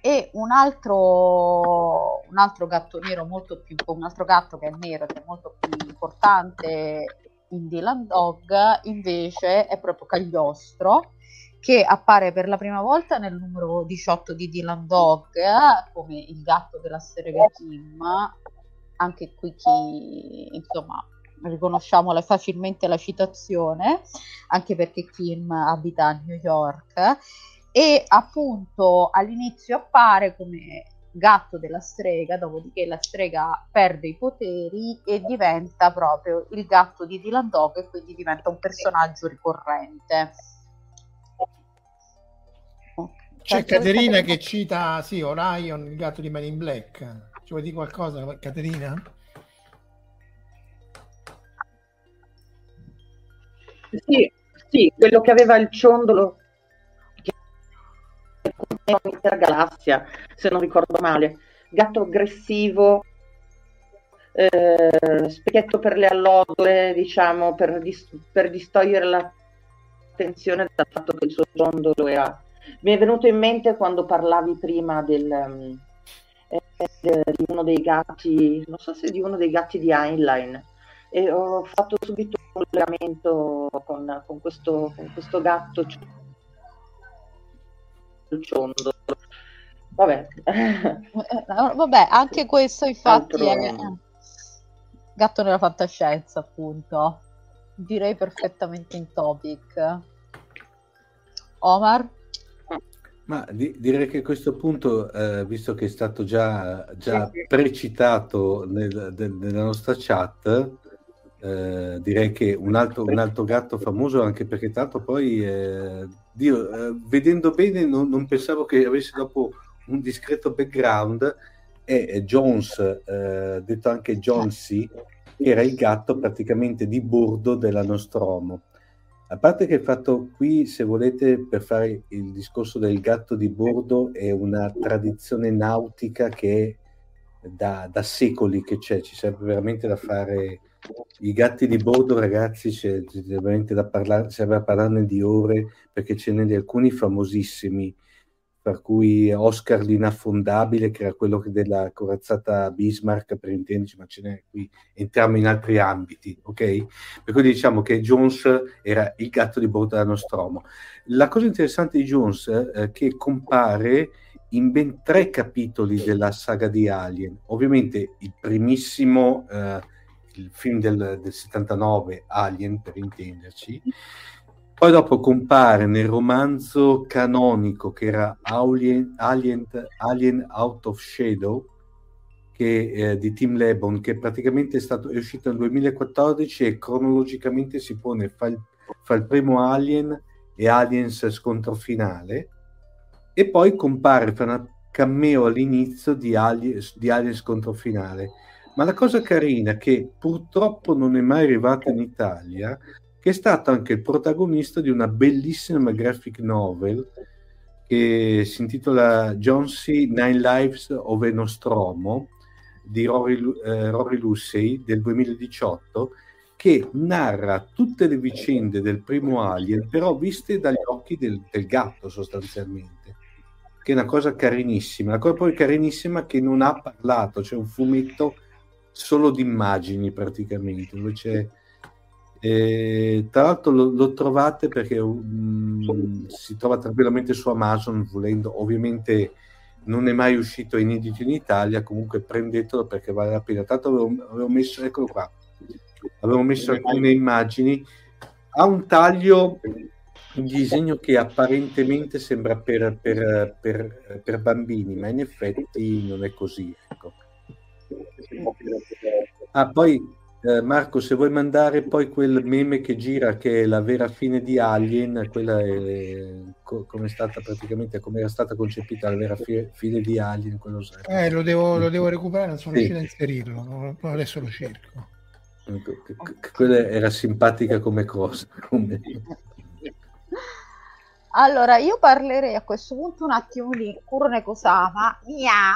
E un altro, un altro gatto nero molto più, un altro gatto che è nero che è molto più importante in Dylan Dog invece è proprio Cagliostro che appare per la prima volta nel numero 18 di Dylan Dog come il gatto della strega Kim anche qui chi insomma riconosciamo facilmente la citazione, anche perché Kim abita a New York, e appunto all'inizio appare come gatto della strega, dopodiché la strega perde i poteri e diventa proprio il gatto di Dylan Dog e quindi diventa un personaggio ricorrente. C'è Caterina che cita, sì, Orion, il gatto di Man in Black. Ci vuoi dire qualcosa, Caterina? Sì, sì, quello che aveva il ciondolo che l'intera galassia, se non ricordo male. Gatto aggressivo, eh, specchietto per le allodole, diciamo, per, dis- per distogliere l'attenzione dal fatto che il suo ciondolo era... Mi è venuto in mente quando parlavi prima del, eh, di uno dei gatti, non so se di uno dei gatti di Heinlein, e ho fatto subito collegamento con, con, questo, con questo gatto ciondo. Vabbè. Vabbè, anche questo infatti Altro... è gatto nella fantascienza, appunto. Direi perfettamente in topic. Omar? Ma di, direi che a questo punto, eh, visto che è stato già, già precitato nel, de, nella nostra chat, eh, direi che un altro, un altro, gatto famoso, anche perché tanto poi, eh, Dio, eh, vedendo bene, non, non, pensavo che avesse dopo un discreto background, è Jones, eh, detto anche Jonesy, che era il gatto praticamente di bordo della Nostromo. A parte che il fatto qui, se volete, per fare il discorso del gatto di bordo, è una tradizione nautica che da, da secoli che c'è, ci serve veramente da fare i gatti di bordo, ragazzi, c'è, c'è veramente da parlare, serve a parlarne di ore perché ce n'è di alcuni famosissimi per cui Oscar l'inaffondabile, che era quello della corazzata Bismarck, per intenderci, ma ce n'è qui, entriamo in altri ambiti, ok? Per cui diciamo che Jones era il gatto di bordo della Nostromo. La cosa interessante di Jones è eh, che compare in ben tre capitoli della saga di Alien. Ovviamente il primissimo, eh, il film del, del 79, Alien, per intenderci, poi dopo compare nel romanzo canonico che era Alien, Alien, Alien Out of Shadow che, eh, di Tim Lebon, che praticamente è, stato, è uscito nel 2014 e cronologicamente si pone fra il, fra il primo Alien e Aliens scontro finale. E poi compare fra una cameo all'inizio di Aliens, di Aliens scontro finale. Ma la cosa carina che purtroppo non è mai arrivata in Italia che è stato anche il protagonista di una bellissima graphic novel che si intitola John C. Nine Lives of Nostromo di Rory, eh, Rory Lucy del 2018 che narra tutte le vicende del primo Alien però viste dagli occhi del, del gatto sostanzialmente che è una cosa carinissima la cosa poi carinissima che non ha parlato c'è un fumetto solo di immagini praticamente dove c'è e, tra l'altro lo, lo trovate perché um, si trova tranquillamente su Amazon volendo, ovviamente non è mai uscito inedito in Italia, comunque prendetelo perché vale la pena. Tanto avevo, avevo messo, eccolo qua, avevo messo alcune immagini, ha un taglio, un disegno che apparentemente sembra per, per, per, per bambini, ma in effetti non è così. Ecco. Ah, poi eh, Marco, se vuoi mandare poi quel meme che gira, che è la vera fine di Alien, quella è co- come è stata praticamente, come era stata concepita la vera fi- fine di Alien, quello eh, lo devo, lo devo recuperare, non sono sì. riuscito a inserirlo, adesso lo cerco. Ecco, quella era simpatica come cosa. Come... Allora, io parlerei a questo punto un attimo di Kurone Kosama, mia,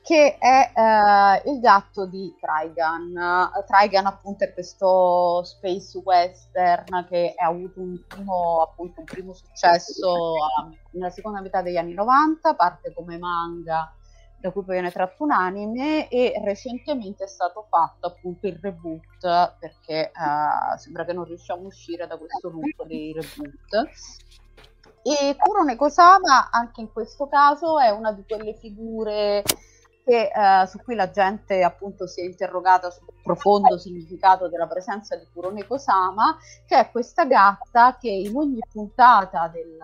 che è eh, il gatto di Trigan. Trigan appunto è questo space western che ha avuto un primo, appunto, un primo successo um, nella seconda metà degli anni 90, parte come manga da cui poi viene tratto un anime e recentemente è stato fatto appunto il reboot perché uh, sembra che non riusciamo a uscire da questo loop dei reboot e Kurone Kosama anche in questo caso è una di quelle figure che, eh, su cui la gente appunto si è interrogata sul profondo significato della presenza di Kurone Kosama, che è questa gatta che in ogni puntata del,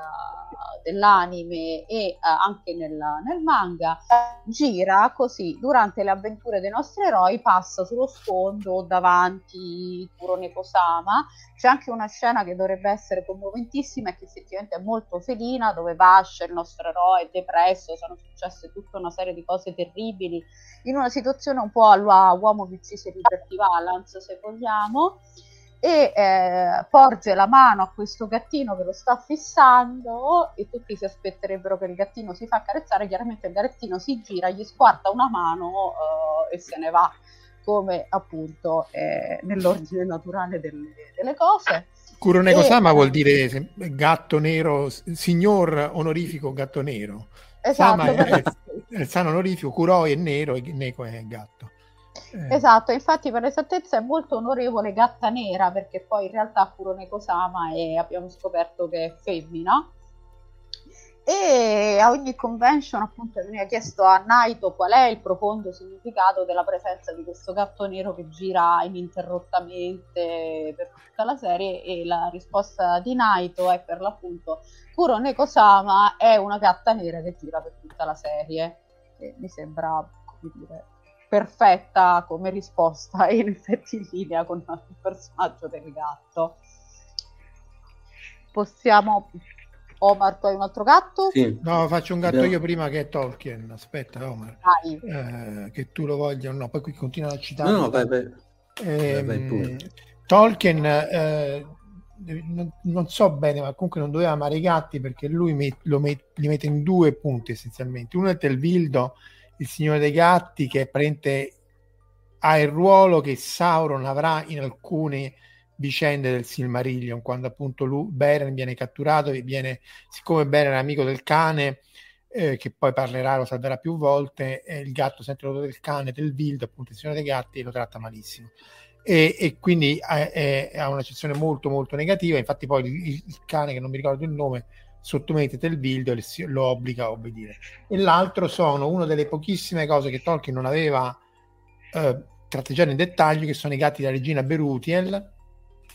dell'anime e eh, anche nel, nel, manga gira così durante le avventure dei nostri eroi passa sullo sfondo davanti Kurone Kosama c'è anche una scena che dovrebbe essere commoventissima e che effettivamente è molto felina dove Vash il nostro eroe è depresso sono successe tutta una serie di cose terribili in una situazione un po' all'uomo che ci si Liberty Balance se vogliamo e eh, porge la mano a questo gattino che lo sta fissando e tutti si aspetterebbero che il gattino si fa carezzare, chiaramente il gattino si gira, gli squarta una mano eh, e se ne va, come appunto eh, nell'ordine naturale delle, delle cose. Kuroneko Sama vuol dire gatto nero, signor onorifico gatto nero. Esatto, Sama è, è, il sano onorifico, Kuroi è nero e Neko è gatto. Eh. Esatto, infatti per esattezza è molto onorevole Gatta Nera perché poi in realtà Kurone Kosama e abbiamo scoperto che è femmina. E a ogni convention appunto veniva chiesto a Naito qual è il profondo significato della presenza di questo gatto nero che gira ininterrottamente per tutta la serie e la risposta di Naito è per l'appunto Kuro Neko-sama è una gatta nera che gira per tutta la serie. E mi sembra come dire perfetta come risposta e in effetti in linea con il personaggio del gatto. Possiamo Omar, tu hai un altro gatto? Sì. No, faccio un gatto io prima che è Tolkien. Aspetta, Omar. Eh, che tu lo voglia o no, poi qui continua a citare. No, no, vai, vai. Eh, vai Tolkien, eh, non, non, so bene, ma comunque non doveva amare i gatti perché lui met, met, li mette in due punti essenzialmente. Uno è Telvildo, il signore dei gatti, che prende, ha il ruolo che Sauron avrà in alcune vicende del Silmarillion, quando appunto lui, Beren viene catturato viene, siccome Beren è amico del cane, eh, che poi parlerà, lo salverà più volte, eh, il gatto sente l'odore del cane, del Vild, appunto il signore dei gatti, lo tratta malissimo. E, e quindi eh, ha un'accezione molto molto negativa, infatti poi il, il, cane, che non mi ricordo il nome, sottomette il Vild e lo obbliga a obbedire. E l'altro sono una delle pochissime cose che Tolkien non aveva eh, tratteggiato in dettaglio, che sono i gatti della regina Berutiel,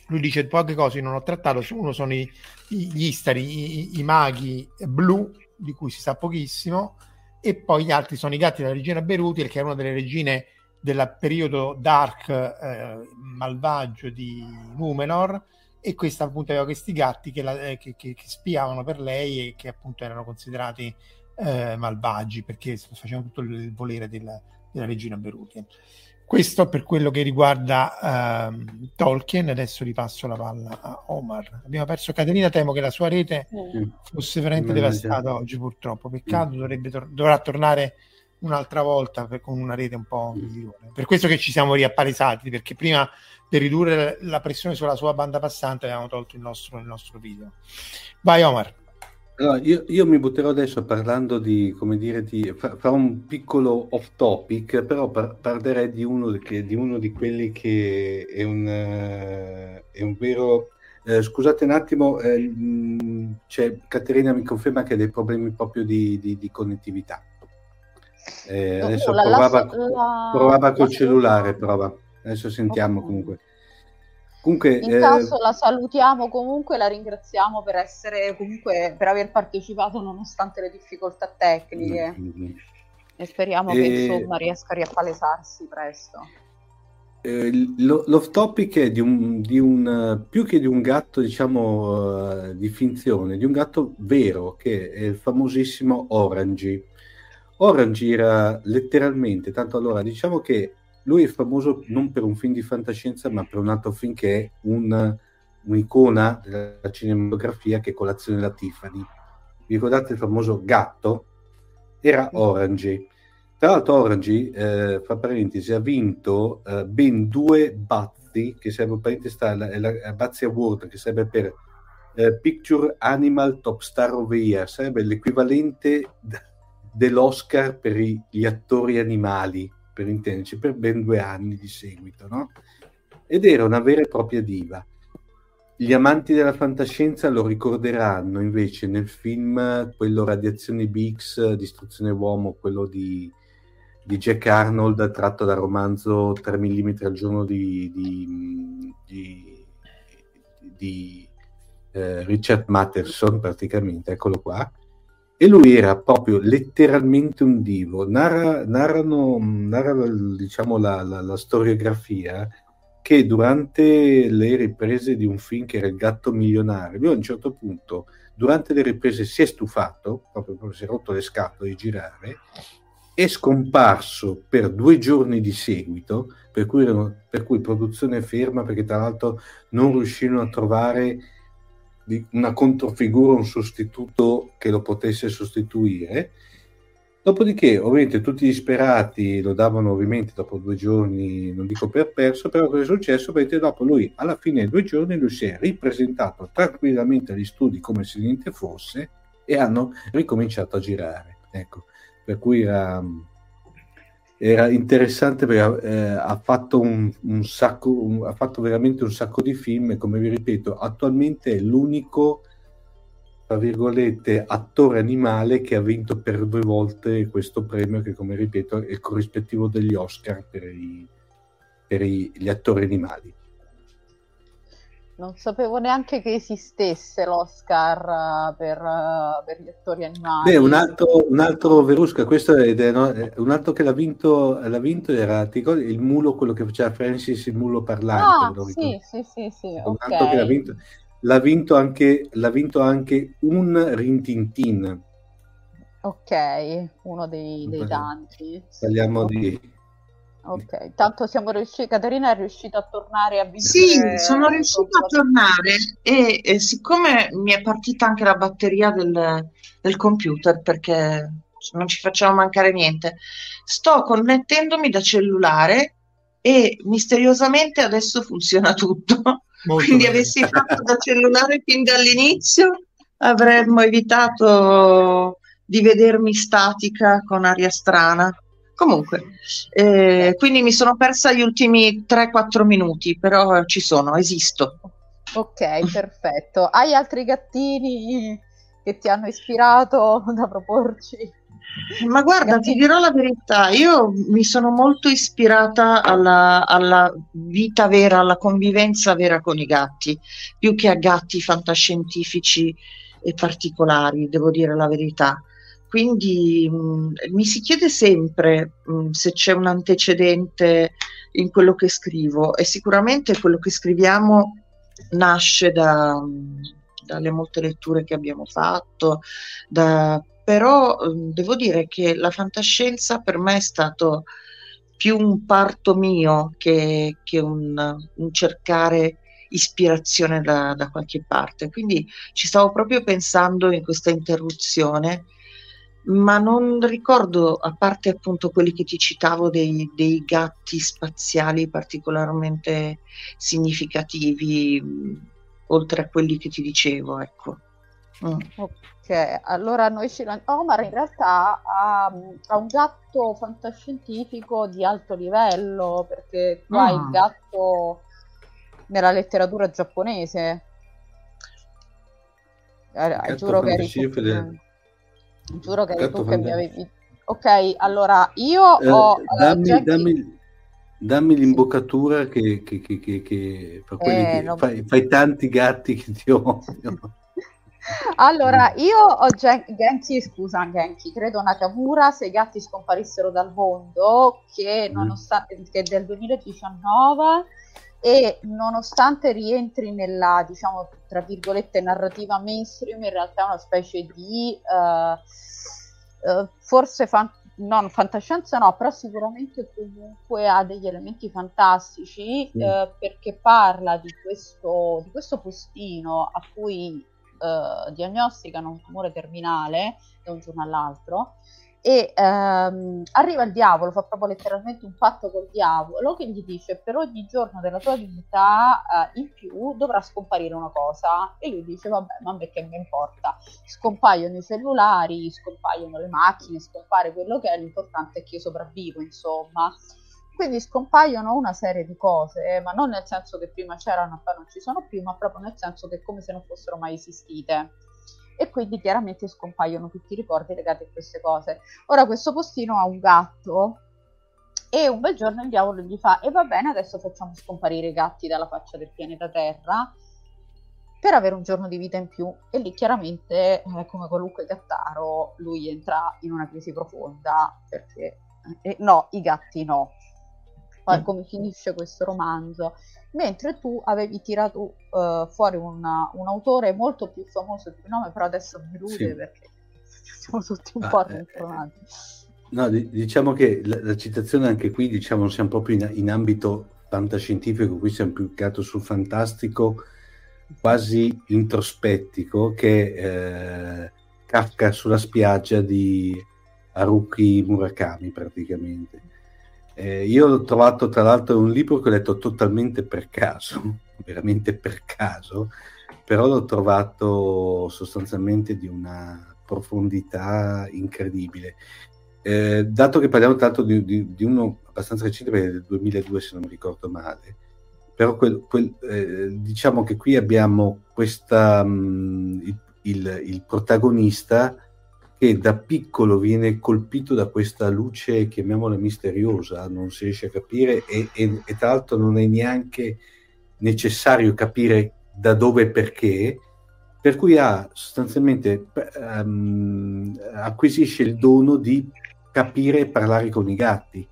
lui dice poche cose non ho trattato, uno sono i, gli istari, i, i, maghi blu, di cui si sa pochissimo, e poi gli altri sono i gatti della regina Beruti, che è una delle regine del periodo dark eh, malvagio di Numenor, e questa appunto aveva questi gatti che, la, eh, che, che, che, spiavano per lei e che appunto erano considerati eh, malvagi perché facevano tutto il volere della, della regina Beruti. Questo per quello che riguarda uh, Tolkien, adesso ripasso la palla a Omar. Abbiamo perso Caterina, temo che la sua rete mm. fosse veramente devastata oggi purtroppo, peccato, mm. tor- dovrà tornare un'altra volta per, con una rete un po' migliore. Per questo che ci siamo riappalesati, perché prima per ridurre la pressione sulla sua banda passante avevamo tolto il nostro, il nostro video. Vai Omar. Allora, io, io, mi butterò adesso parlando di, come dire, di, farò un piccolo off topic, però par- parlerei di uno, che, di uno, di quelli che è un, uh, è un vero... Eh, scusate un attimo, eh, cioè, Caterina mi conferma che ha dei problemi proprio di, di, di connettività. Eh, adesso la, provava, la, provava la, col cellulare, prova. Adesso sentiamo okay. comunque. Comunque, in eh... caso la salutiamo comunque, la ringraziamo per essere comunque per aver partecipato nonostante le difficoltà tecniche mm-hmm. e speriamo e... che insomma riesca a riappalesarsi presto. Eh, l'off topic è di un, di un, più che di un gatto diciamo uh, di finzione, di un gatto vero che è il famosissimo Orange. Orange era letteralmente, tanto allora diciamo che lui è famoso non per un film di fantascienza, ma per un altro film che è un, un'icona della cinematografia che è Colazione da Tiffany. Vi ricordate il famoso gatto? Era Orange. Tra l'altro Orange, eh, fra parentesi, ha vinto eh, ben due Bazzi, che sarebbe parentesi, la, la, la Bazzi Award, che sarebbe per eh, Picture Animal Top Star of the Year, sarebbe l'equivalente dell'Oscar per gli attori animali per intenderci, per ben due anni di seguito, no? Ed era una vera e propria diva. Gli amanti della fantascienza lo ricorderanno invece nel film, quello Radiazioni Bix, Distruzione Uomo, quello di, di Jack Arnold, tratto dal romanzo 3 mm al giorno di, di, di, di eh, Richard Matterson, praticamente, eccolo qua e lui era proprio letteralmente un divo. Narra, narrano, narra diciamo, la, la, la, storiografia che durante le riprese di un film che era Il gatto milionario, lui a un certo punto, durante le riprese, si è stufato, proprio, proprio si è rotto le scatole di girare, è scomparso per due giorni di seguito, per cui, erano, per cui produzione ferma, perché tra l'altro non riuscirono a trovare una controfigura, un sostituto che lo potesse sostituire. Dopodiché, ovviamente, tutti disperati lo davano ovviamente dopo due giorni, non dico per perso, però cosa è successo? Ovviamente dopo lui, alla fine dei due giorni, lui si è ripresentato tranquillamente agli studi come se niente fosse e hanno ricominciato a girare. Ecco, per cui era era interessante perché eh, ha fatto un, un sacco, un, ha fatto veramente un sacco di film e come vi ripeto, attualmente è l'unico tra virgolette, attore animale che ha vinto per due volte questo premio che, come ripeto, è il corrispettivo degli Oscar per, i, per i, gli attori animali. Non sapevo neanche che esistesse l'Oscar uh, per, uh, per, gli attori animali. Beh, un altro, un altro Verusca, questo è, un altro che l'ha vinto, l'ha vinto era ricordi, il mulo, quello che faceva Francis, il mulo parlante. Ah, sì, sì, sì, sì, un okay. altro che l'ha vinto l'ha vinto anche, l'ha vinto anche un Rintintin. Ok, uno dei, dei tanti. Parliamo di... Ok, tanto siamo riusciti, Caterina è riuscita a tornare a vincere. Sì, sono riuscita a tornare e, e, siccome mi è partita anche la batteria del, del computer perché non ci facciamo mancare niente, sto connettendomi da cellulare e misteriosamente adesso funziona tutto. Molto Quindi bene. avessi fatto da cellulare fin dall'inizio avremmo evitato di vedermi statica con aria strana. Comunque, eh, quindi mi sono persa gli ultimi 3-4 minuti, però ci sono, esisto. Ok, perfetto. Hai altri gattini che ti hanno ispirato da proporci? Ma guarda, ti dirò la verità, io mi sono molto ispirata alla, alla, vita vera, alla convivenza vera con i gatti, più che a gatti fantascientifici e particolari, devo dire la verità. Quindi mh, mm, mi si chiede sempre mh, mm, se c'è un antecedente in quello che scrivo e sicuramente quello che scriviamo nasce da, mm, dalle molte letture che abbiamo fatto, da però devo dire che la fantascienza per me è stato più un parto mio che, che un, un, cercare ispirazione da, da, qualche parte. Quindi ci stavo proprio pensando in questa interruzione, ma non ricordo, a parte appunto quelli che ti citavo, dei, dei gatti spaziali particolarmente significativi, oltre a quelli che ti dicevo, ecco. Mm. Ok, allora noi ci lanciamo. Omar in realtà ha, ha, un gatto fantascientifico di alto livello, perché qua ah. il gatto nella letteratura giapponese. Eh, giuro che eri. Giuro che eri tu che mi avevi. Ok, allora io eh, ho. Dammi, uh, dammi, dammi, l'imboccatura che, che, che, che quelli eh, che non... fai, fai tanti gatti che ti odiano. Allora, io ho Gen- Genki, scusa Genki, credo Nakamura, se i gatti scomparissero dal mondo, che, mm. nonostante, che è del 2019 e nonostante rientri nella, diciamo, tra virgolette, narrativa mainstream, in realtà è una specie di, uh, uh, forse fan- non fantascienza no, però sicuramente comunque ha degli elementi fantastici mm. eh, perché parla di questo, di questo postino a cui diagnosticano un tumore terminale da un giorno all'altro e ehm, arriva il diavolo, fa proprio letteralmente un patto col diavolo che gli dice per ogni giorno della tua vita eh, in più dovrà scomparire una cosa. E lui dice vabbè ma perché mi importa, scompaiono i cellulari, scompaiono le macchine, scompare quello che è, l'importante è che io sopravvivo insomma. Quindi scompaiono una serie di cose, ma non nel senso che prima c'erano e poi non ci sono più, ma proprio nel senso che è come se non fossero mai esistite. E quindi chiaramente scompaiono tutti i ricordi legati a queste cose. Ora questo postino ha un gatto e un bel giorno il diavolo gli fa e va bene adesso facciamo scomparire i gatti dalla faccia del pianeta Terra per avere un giorno di vita in più e lì chiaramente eh, come qualunque gattaro lui entra in una crisi profonda perché eh, no, i gatti no. Come finisce questo romanzo, mentre tu avevi tirato uh, fuori una, un autore molto più famoso di nome, però adesso mi rude sì. perché siamo tutti un ah, po' rinfronati. Eh, no, diciamo che la, la, citazione anche qui, diciamo, non siamo proprio in, in ambito fantascientifico, qui siamo più che altro sul fantastico quasi introspettico che eh, Kafka sulla spiaggia di Haruki Murakami praticamente eh, io l'ho trovato tra l'altro un libro che ho letto totalmente per caso, veramente per caso, però l'ho trovato sostanzialmente di una profondità incredibile. Eh, dato che parliamo tanto di, di, di, uno abbastanza recente, perché è del 2002 se non mi ricordo male, però quel, quel, eh, diciamo che qui abbiamo questa, mh, mm, il, il, il protagonista che da piccolo viene colpito da questa luce, chiamiamola misteriosa, non si riesce a capire e, e, e tra l'altro non è neanche necessario capire da dove e perché, per cui ha sostanzialmente um, acquisisce il dono di capire e parlare con i gatti.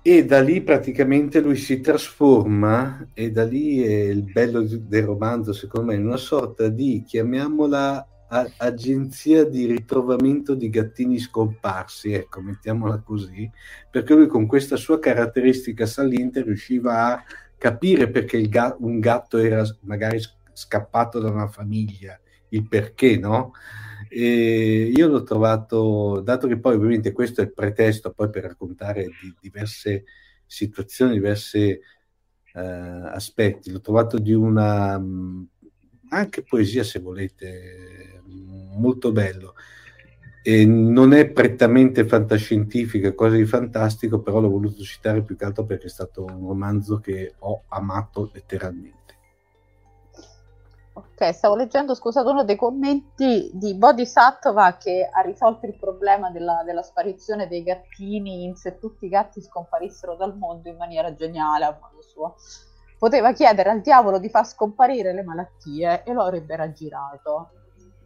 E da lì praticamente lui si trasforma, e da lì è il bello del romanzo, secondo me, in una sorta di, chiamiamola, agenzia di ritrovamento di gattini scomparsi, ecco, mettiamola così, perché lui con questa sua caratteristica saliente riusciva a capire perché ga- un gatto era magari scappato da una famiglia, il perché, no? E io l'ho trovato, dato che poi ovviamente questo è il pretesto poi per raccontare di diverse situazioni, diversi eh, aspetti, l'ho trovato di una anche poesia se volete, molto bello. E non è prettamente fantascientifica, cosa di fantastico, però l'ho voluto citare più che altro perché è stato un romanzo che ho amato letteralmente. Ok, stavo leggendo, scusate, uno dei commenti di Bodhisattva che ha risolto il problema della, della, sparizione dei gattini in se tutti i gatti scomparissero dal mondo in maniera geniale a modo suo. Poteva chiedere al diavolo di far scomparire le malattie e lo avrebbe raggirato.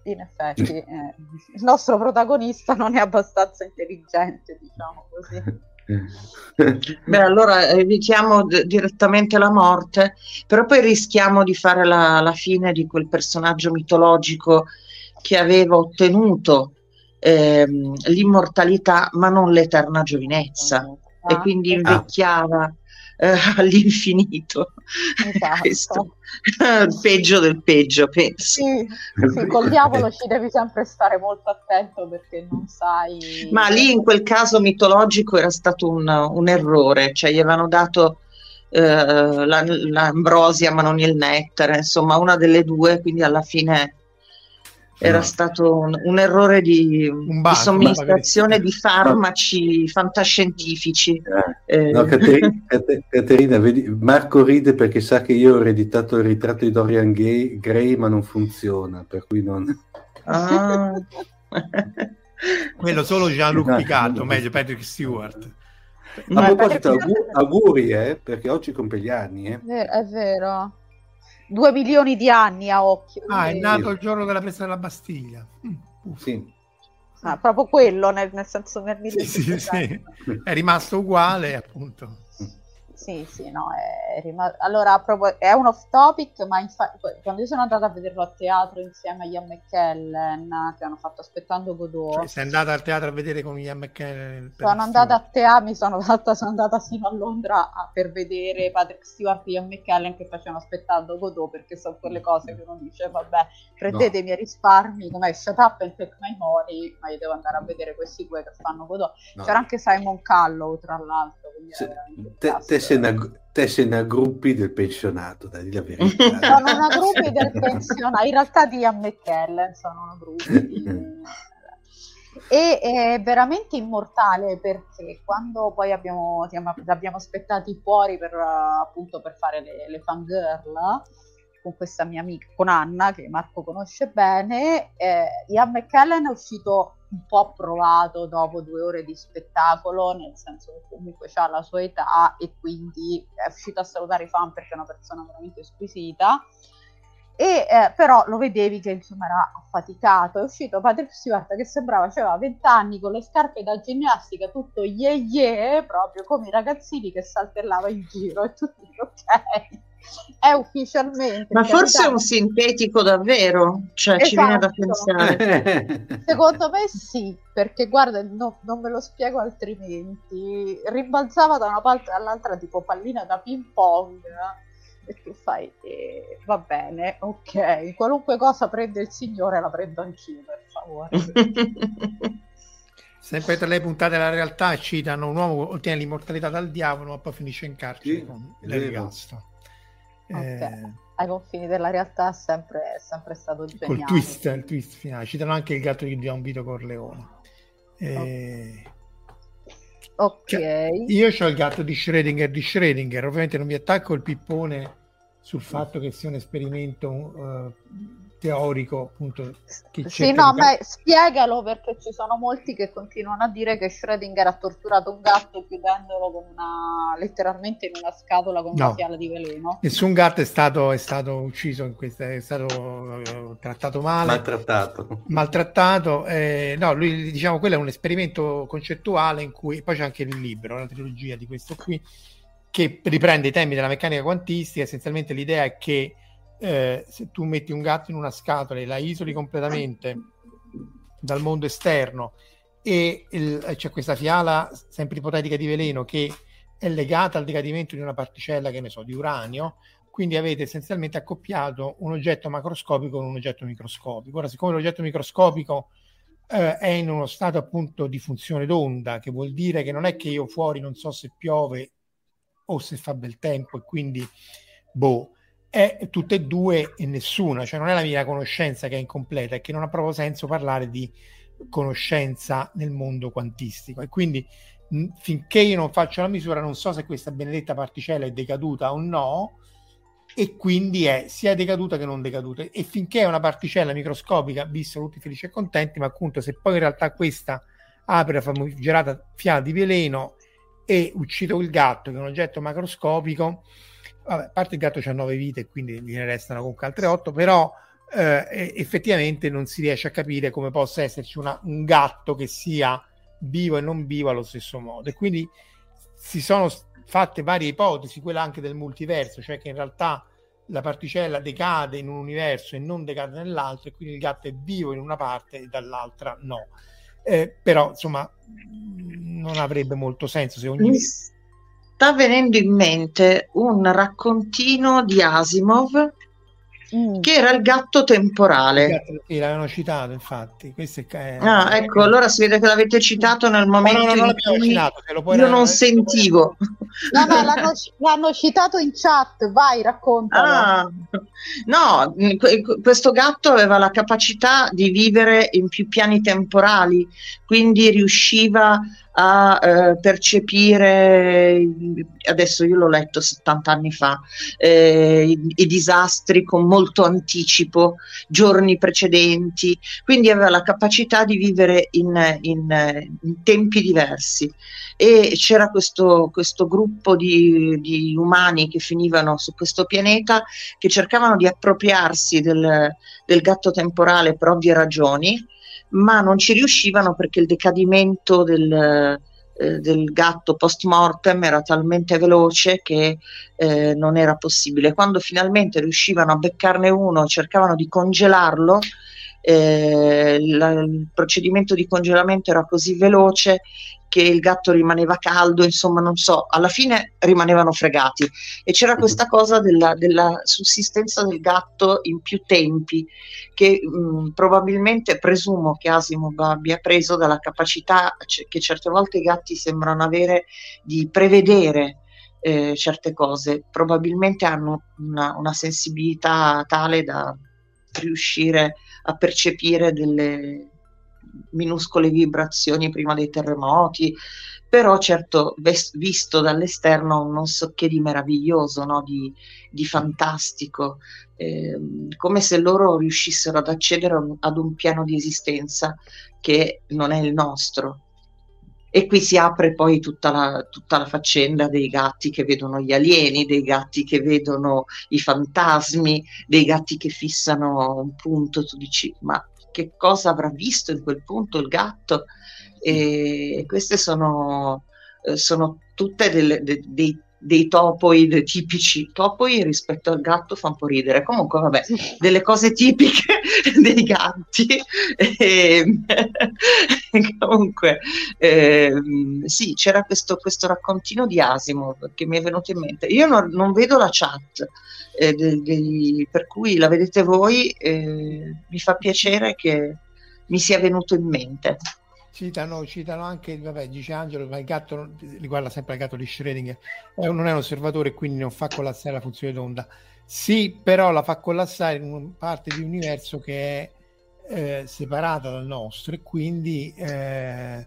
In effetti, eh, il nostro protagonista non è abbastanza intelligente, diciamo così. Beh, allora evitiamo d- direttamente la morte, però poi rischiamo di fare la, la, fine di quel personaggio mitologico che aveva ottenuto ehm, l'immortalità ma non l'eterna giovinezza ah, e quindi invecchiava. Ah eh, all'infinito. Esatto. Questo il peggio del peggio, penso. Sì, sì, col diavolo ci devi sempre stare molto attento perché non sai. Ma lì in quel caso mitologico era stato un, un errore, cioè gli avevano dato eh, la, l'ambrosia ma non il nettare, insomma una delle due, quindi alla fine era no. stato un, un, errore di, un banco, di somministrazione di farmaci fantascientifici. Eh. No, Caterina, Caterina vedi, Marco ride perché sa che io ho ereditato il ritratto di Dorian Gay, Gray, ma non funziona, per cui non... Ah. Quello solo Jean-Luc no, Picard, meglio Patrick Stewart. A proposito, auguri, auguri eh, perché oggi compie gli anni. Eh. È vero due milioni di anni a occhio. Ah, è nato il giorno della presa della Bastiglia. Mm, sì. Ah, proprio quello, nel, nel senso nel sì, sì, sì. È rimasto uguale, appunto. Sì, sì, no, è rimasto... Allora, proprio, è un off topic, ma infatti quando io sono andata a vederlo a teatro insieme a Ian McKellen, che hanno fatto Aspettando Godot... Cioè, sei andata al teatro a vedere con Ian McKellen? Sono andata a teatro, mi sono, fatta, sono andata sino a Londra a, per vedere Patrick Stewart e Ian McKellen che facevano Aspettando Godot, perché sono quelle cose che uno dice, vabbè, prendete no. i miei risparmi, come shut up and take my money, ma io devo andare a vedere questi due che fanno Godot. No. C'era anche Simon Callow, tra l'altro. Se, te, te, sei una, te sei una gruppi del pensionato, dai la verità. sono una gruppi del pensionato, in realtà di Ian McKellen sono una gruppi. e è veramente immortale perché quando poi abbiamo, abbiamo aspettati fuori per, appunto, per fare le, le fangirl con questa mia amica, con Anna, che Marco conosce bene, eh, Ian McKellen è uscito un po' provato dopo due ore di spettacolo, nel senso che comunque ha la sua età e quindi è uscito a salutare i fan perché è una persona veramente squisita. E eh, però lo vedevi che insomma era affaticato. È uscito Patrick Stewart che sembrava aveva 20 anni con le scarpe da ginnastica, tutto ye ye, proprio come i ragazzini che saltellava in giro e tutti ok è ufficialmente. Ma forse è un sintetico davvero, cioè esatto. ci viene da esatto. pensare. Secondo me sì, perché guarda, no, non me lo spiego altrimenti. Rimbalzava da una parte all'altra tipo pallina da ping pong. E tu fai, eh, va bene, ok, qualunque cosa prende il signore la prendo anch'io, per favore. Sempre tra le puntate della realtà citano un uomo ottiene l'immortalità dal diavolo, ma poi finisce in carcere sì, con l'ergastolo. Okay. Eh, ai confini della realtà è sempre, è sempre stato geniale. Col twist, il twist finale. Citano anche il gatto di Don Vito Corleone. Eh, ok. Cioè, io ho il gatto di Schrödinger di Schrödinger, ovviamente non mi attacco il pippone sul fatto che sia un esperimento uh, teorico appunto che sì no di... ma spiegalo perché ci sono molti che continuano a dire che Schrödinger ha torturato un gatto chiudendolo con una letteralmente in una scatola con no. una fiala di veleno nessun gatto è stato, è stato ucciso in questa, è stato uh, trattato male maltrattato maltrattato eh, no lui diciamo quello è un esperimento concettuale in cui poi c'è anche il libro la trilogia di questo qui che riprende i temi della meccanica quantistica. Essenzialmente l'idea è che eh, se tu metti un gatto in una scatola e la isoli completamente dal mondo esterno e il, c'è questa fiala sempre ipotetica di veleno che è legata al decadimento di una particella, che ne so, di uranio, quindi avete essenzialmente accoppiato un oggetto macroscopico con un oggetto microscopico. Ora, siccome l'oggetto microscopico eh, è in uno stato appunto di funzione d'onda, che vuol dire che non è che io fuori non so se piove o se fa bel tempo e quindi boh, è tutte e due e nessuna, cioè non è la mia conoscenza che è incompleta, è che non ha proprio senso parlare di conoscenza nel mondo quantistico e quindi mh, finché io non faccio la misura non so se questa benedetta particella è decaduta o no e quindi è sia decaduta che non decaduta e finché è una particella microscopica vissero tutti felici e contenti ma appunto se poi in realtà questa apre la famigerata fiala di veleno e uccido il gatto, che è un oggetto macroscopico. Vabbè, a parte il gatto ha nove vite e quindi gliene restano comunque altre otto, però eh, effettivamente non si riesce a capire come possa esserci una, un gatto che sia vivo e non vivo allo stesso modo. E quindi si sono fatte varie ipotesi, quella anche del multiverso, cioè che in realtà la particella decade in un universo e non decade nell'altro, e quindi il gatto è vivo in una parte e dall'altra no. Eh, però insomma non avrebbe molto senso se ogni... Sta venendo in mente un raccontino di Asimov Mm. che era il gatto temporale. Sì, l'avevano citato, infatti. Questo è... Ah, ecco, allora si vede che l'avete citato nel momento no, no, no, in cui citato, io non sentivo. No, no, l'hanno, l'hanno, citato in chat, vai, racconta. Ah, no, questo gatto aveva la capacità di vivere in più piani temporali, quindi riusciva a eh, percepire, adesso io l'ho letto 70 anni fa, eh, i, i, disastri con molto anticipo, giorni precedenti, quindi aveva la capacità di vivere in, in, in tempi diversi. E c'era questo, questo gruppo di, di, umani che finivano su questo pianeta che cercavano di appropriarsi del, del gatto temporale per ovvie ragioni ma non ci riuscivano perché il decadimento del, eh, del gatto post mortem era talmente veloce che eh, non era possibile. Quando finalmente riuscivano a beccarne uno, cercavano di congelarlo, eh, la, il procedimento di congelamento era così veloce che il gatto rimaneva caldo, insomma, non so, alla fine rimanevano fregati. E c'era mhm. questa cosa della, della sussistenza del gatto in più tempi, che mh, probabilmente presumo che Asimov abbia preso dalla capacità c- che certe volte i gatti sembrano avere di prevedere eh, certe cose. Probabilmente hanno una, una sensibilità tale da riuscire a percepire delle minuscole vibrazioni prima dei terremoti, però certo ves- visto dall'esterno non so che di meraviglioso, no? di, di, fantastico, eh, come se loro riuscissero ad accedere ad un piano di esistenza che non è il nostro. E qui si apre poi tutta la, tutta la, faccenda dei gatti che vedono gli alieni, dei gatti che vedono i fantasmi, dei gatti che fissano un punto, tu dici, ma che cosa avrà visto in quel punto il gatto? E queste sono, eh, sono tutte delle, de, dei dei topoid tipici. Topoid rispetto al gatto fa un po' ridere. Comunque, vabbè, delle cose tipiche dei gatti. E, comunque, eh, sì, c'era questo, questo, raccontino di Asimov che mi è venuto in mente. Io non, non vedo la chat. Eh, de, de, per cui la vedete voi, eh, mi fa piacere che mi sia venuto in mente. Citano, citano anche, vabbè, dice Angelo, ma il gatto riguarda sempre il gatto di Schrödinger, eh, non è un osservatore quindi non fa collassare la funzione d'onda. Sì, però la fa collassare in una parte di un universo che è eh, separata dal nostro e quindi eh,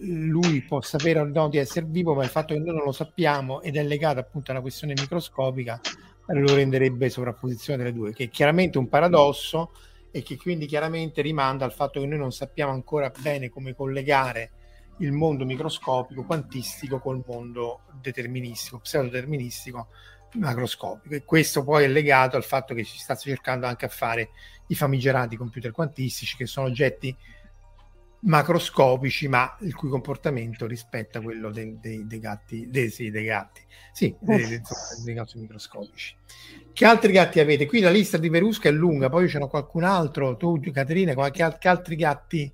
lui può sapere o no di essere vivo, ma il fatto che noi non lo sappiamo ed è legato appunto a una questione microscopica lo renderebbe sovrapposizione delle due, che è chiaramente un paradosso e che quindi chiaramente rimanda al fatto che noi non sappiamo ancora bene come collegare il mondo microscopico quantistico col mondo deterministico, pseudodeterministico macroscopico. E questo poi è legato al fatto che si sta cercando anche a fare i famigerati computer quantistici che sono oggetti macroscopici ma il cui comportamento rispetta quello dei, dei, dei gatti dei, sì, dei gatti. Sì, dei, dei, dei gatti microscopici. Che altri gatti avete? qui la lista di Verusca è lunga poi c'è qualcun altro? Tu Caterina qualche, che altri gatti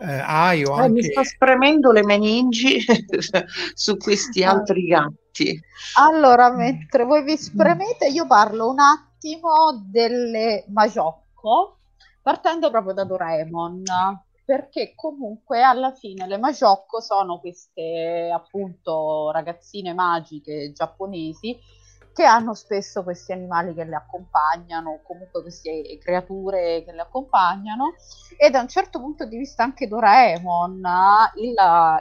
eh, hai o eh, anche... mi sto spremendo le meningi su questi altri gatti. Allora mentre voi vi spremete io parlo un attimo delle Majocco partendo proprio da Doraemon perché comunque alla fine le Majocco sono queste appunto ragazzine magiche giapponesi che hanno spesso questi animali che le accompagnano, comunque queste creature che le accompagnano. E da un certo punto di vista anche Doraemon, il,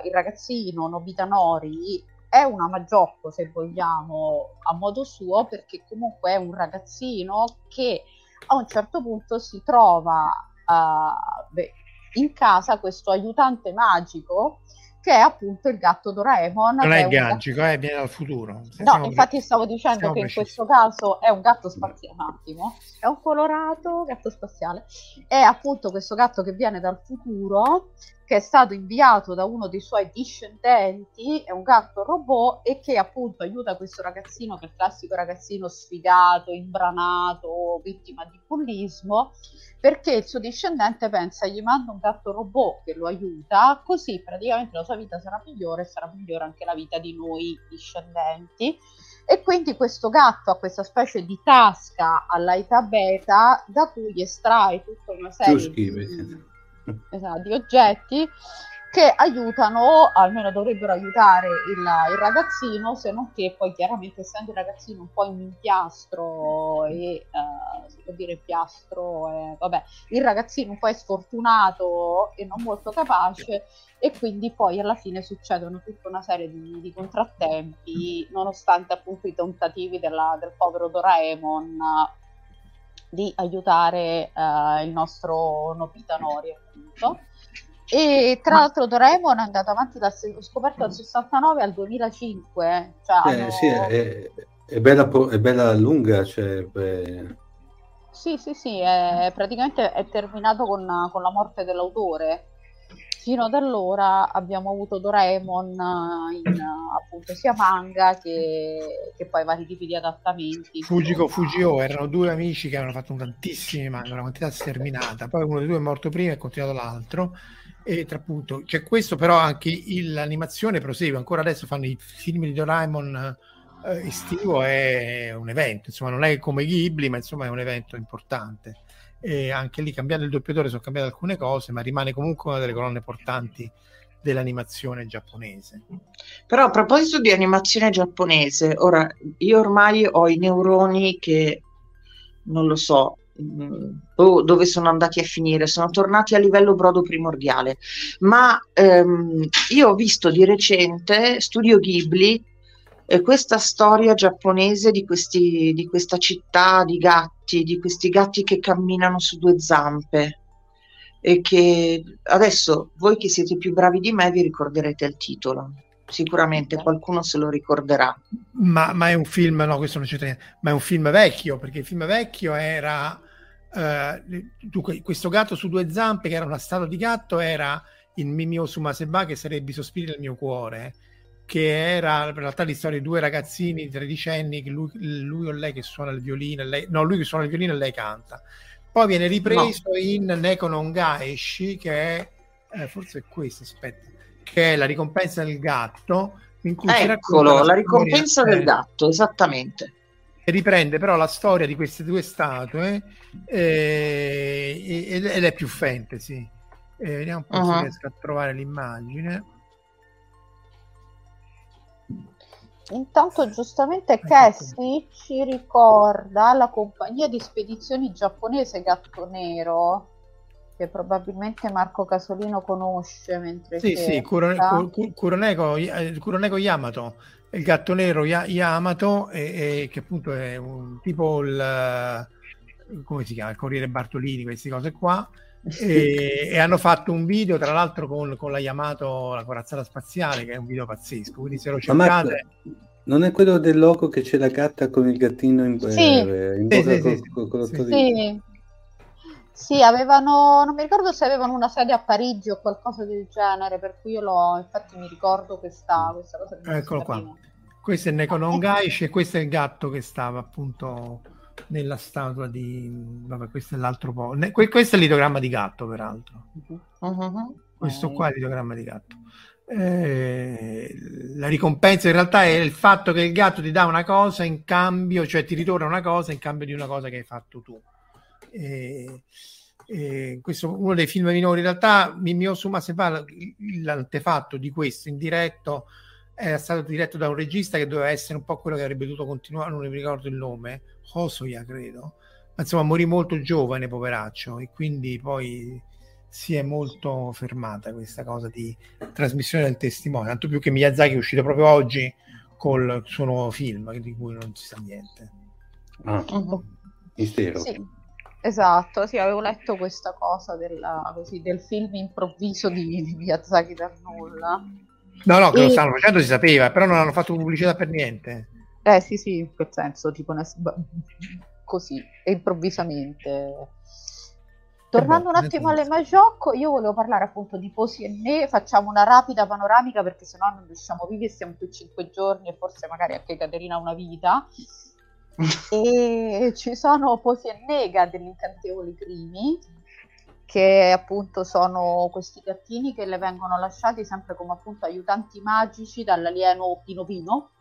il ragazzino Nobita Nori è una Majocco se vogliamo a modo suo perché comunque è un ragazzino che a un certo punto si trova uh, beh, in casa questo aiutante magico che è appunto il gatto Doraemon. Non è, è magico, gatto... eh, viene dal futuro. No, infatti stavo dicendo che precisi. in questo caso è un gatto spaziale, un attimo, è un colorato gatto spaziale. È appunto questo gatto che viene dal futuro, che è stato inviato da uno dei suoi discendenti, è un gatto robot e che appunto aiuta questo ragazzino, che è il classico ragazzino sfigato, imbranato, vittima di bullismo perché il suo discendente pensa gli manda un gatto robot che lo aiuta, così praticamente la sua vita sarà migliore e sarà migliore anche la vita di noi discendenti. E quindi questo gatto ha questa specie di tasca all'aita beta da cui estrae tutta una serie di, esatto, di oggetti che aiutano, almeno dovrebbero aiutare il, il, ragazzino, se non che poi chiaramente essendo il ragazzino un po' in impiastro e uh, si può dire piastro, eh, vabbè, il ragazzino un po' è sfortunato e non molto capace e quindi poi alla fine succedono tutta una serie di, di contrattempi, nonostante appunto i tentativi della, del povero Doraemon di aiutare uh, il nostro Nobita Nori appunto e tra l'altro Doraemon è andato avanti dal scoperto dal 69 al 2005. Cioè eh, hanno... sì, è, è, bella, è, bella, lunga. Cioè, beh... Sì, sì, sì, è, praticamente è terminato con, con la morte dell'autore fino ad allora abbiamo avuto Doraemon in appunto sia manga che, che poi vari tipi di adattamenti. Fujiko Fujio erano due amici che avevano fatto tantissimi manga, una quantità sterminata. Poi uno dei due è morto prima e ha continuato l'altro. E tra appunto c'è questo, però anche il, l'animazione prosegue. Ancora adesso fanno i film di Doraemon eh, estivo, è un evento. Insomma, non è come Ghibli, ma insomma è un evento importante e anche lì cambiando il doppiatore sono cambiate alcune cose, ma rimane comunque una delle colonne portanti dell'animazione giapponese. Però a proposito di animazione giapponese, ora io ormai ho i neuroni che non lo so mm, dove sono andati a finire, sono tornati a livello brodo primordiale, ma ehm, io ho visto di recente Studio Ghibli eh, questa storia giapponese di, questi, di questa città di gatti, di questi gatti che camminano su due zampe e che adesso voi che siete più bravi di me vi ricorderete il titolo. Sicuramente qualcuno se lo ricorderà. Ma, ma è un film, no, questo non c'è niente, ma è un film vecchio, perché il film vecchio era uh, questo gatto su due zampe, che era una statua di gatto, era il Mimio Sumaseba, che sarebbe i sospiri del mio cuore che era in realtà di storia di due ragazzini tredicenni, lui, lui o lei che suona il violino, lei, no, lui che suona il violino e lei canta. Poi viene ripreso no. in Neko non Gaeshi, che è, eh, forse è questo, aspetta, che è la ricompensa del gatto. In cui Eccolo, la, la ricompensa del gatto, esattamente. E riprende però la storia di queste due statue eh, ed è più fantasy. Eh, vediamo un po' uh-huh. se riesco a trovare l'immagine. Intanto giustamente Cassie ci ricorda la compagnia di spedizioni giapponese Gatto Nero, che probabilmente Marco Casolino conosce mentre sì sì Kuroneko, Kuroneko, Kuroneko Yamato il gatto nero Yamato e, e che appunto è un tipo il come si chiama il Corriere Bartolini queste cose qua e, e, hanno fatto un video tra l'altro con, con la Yamato la corazzata spaziale che è un video pazzesco quindi se lo cercate non è quello del loco che c'è la gatta con il gattino in, sì. eh, in bocca sì, sì, con, con sì. sì. Sì, avevano, non mi ricordo se avevano una sede a Parigi o qualcosa del genere, per cui io l'ho, infatti mi ricordo questa, questa cosa. Eccolo qua. Questo è Neko Nongaishi e questo è il gatto che stava appunto nella statua di... Vabbè, questo è l'altro po'. Questo è l'idogramma di gatto, peraltro. Uh-huh. Questo qua è l'idogramma di gatto. Eh, la ricompensa in realtà è il fatto che il gatto ti dà una cosa in cambio, cioè ti ritorna una cosa in cambio di una cosa che hai fatto tu. Eh, eh, questo uno dei film minori in realtà Mimio Suma Sepa l'antefatto di questo in diretto era stato diretto da un regista che doveva essere un po' quello che avrebbe dovuto continuare non mi ricordo il nome Hosoya credo ma insomma morì molto giovane poveraccio e quindi poi si è molto fermata questa cosa di trasmissione del testimone, tanto più che Miyazaki è uscito proprio oggi col suo nuovo film di cui non si sa niente. Ah, uh-huh. mistero. Sì, esatto, sì, avevo letto questa cosa della, così, del film improvviso di, di Miyazaki per nulla. No, no, che e... lo stanno facendo si sapeva, però non hanno fatto pubblicità per niente. Eh sì, sì, in quel senso, tipo una... così, improvvisamente. Tornando un attimo alle Majocco, io volevo parlare appunto di Posi e Ne, facciamo una rapida panoramica perché sennò non riusciamo a vivere, stiamo qui cinque giorni e forse magari anche Caterina una vita. e ci sono Posi e Nega degli incantevoli crimi, che appunto sono questi gattini che le vengono lasciati sempre come appunto aiutanti magici dall'alieno Pino Pino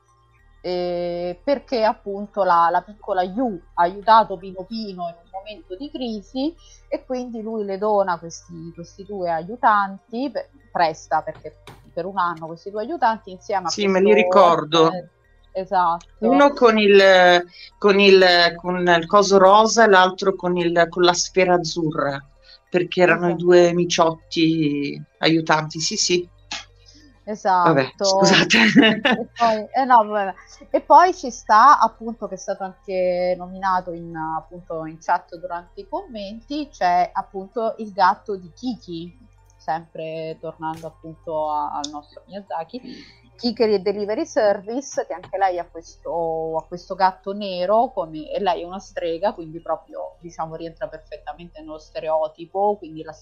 eh, perché appunto la, la, piccola Yu ha aiutato Pino Pino in un momento di crisi e quindi lui le dona questi, questi due aiutanti, per, presta perché per un anno questi due aiutanti insieme a... Sì, me li ricordo. Eh, esatto. Uno con il, con, il, con il coso rosa e l'altro con, il, con la sfera azzurra, perché erano esatto. i due miciotti aiutanti, sì sì. Esatto. Vabbè, scusate. E poi, eh no, e poi, ci sta appunto che è stato anche nominato in, appunto, in chat durante i commenti, c'è appunto il gatto di Kiki, sempre tornando appunto a, al nostro Miyazaki, Kikeri Delivery Service, che anche lei ha questo, ha questo gatto nero, come, e lei è una strega, quindi proprio diciamo rientra perfettamente nello stereotipo, quindi la,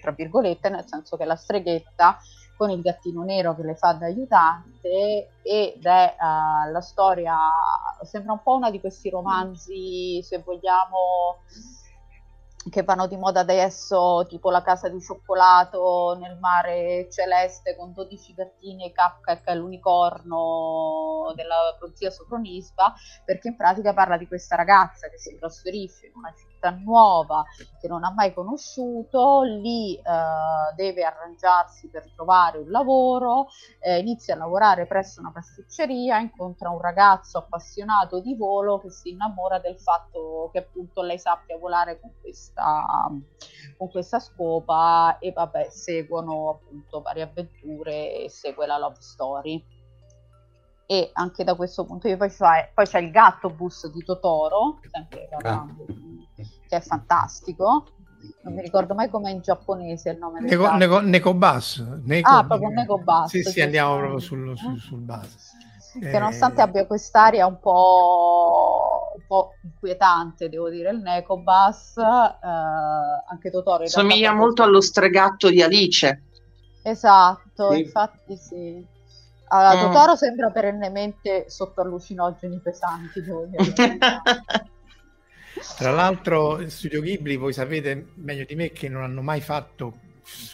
tra virgolette, nel senso che la streghetta con il gattino nero che le fa da aiutante ed è uh, la storia, sembra un po' una di questi romanzi, se vogliamo, che vanno di moda adesso, tipo La casa di cioccolato nel mare celeste con 12 gattini e Kafka che è l'unicorno della prozia Sofronisba, perché in pratica parla di questa ragazza che si trasferisce in una città nuova che non ha mai conosciuto, lì eh, deve arrangiarsi per trovare un lavoro, eh, inizia a lavorare presso una pasticceria, incontra un ragazzo appassionato di volo che si innamora del fatto che appunto lei sappia volare con questa con questa scopa e vabbè seguono appunto varie avventure e segue la love story e anche da questo punto di vista poi c'è, il gatto bus di Totoro sempre ah. Che è fantastico non mi ricordo mai com'è in giapponese il nome Neko, Neko, Neko Bus Neko, ah proprio Neko Bus sì, sì, andiamo proprio sul, sul, sul bus che eh... nonostante abbia quest'aria un po', un po' inquietante, devo dire, il Necobus, eh, anche Totoro... Somiglia molto allo stregatto di Alice. Esatto, sì. infatti sì. Allora, mm. Totoro sembra perennemente sotto allucinogeni pesanti, devo dire. Tra l'altro, Studio Ghibli, voi sapete meglio di me che non hanno mai fatto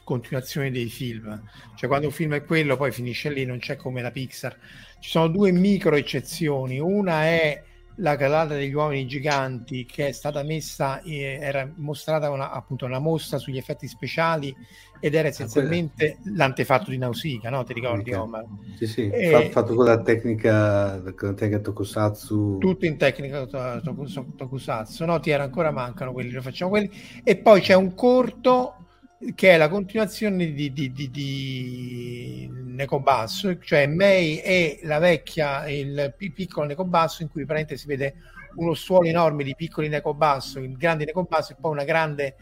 continuazione dei film. Cioè, quando un film è quello, poi finisce lì, non c'è come la Pixar. Ci sono due micro eccezioni. Una è la calata degli uomini giganti che è stata messa, eh, era mostrata una, appunto una mostra sugli effetti speciali ed era ah, essenzialmente ah, l'antefatto di Nausicaa, no? Ti ricordi Omar? Sì, sì, e... fatto con la tecnica, con la tecnica Tokusatsu. Tutto in tecnica Tokusatsu, no? Ti era ancora mancano quelli, lo facciamo quelli. E poi c'è un corto che è la continuazione di, di, di, di Necobasso, cioè May è la vecchia, il piccolo Necobasso in cui praticamente si vede uno stuolo enorme di piccoli Necobasso, il grande Necobasso e poi una grande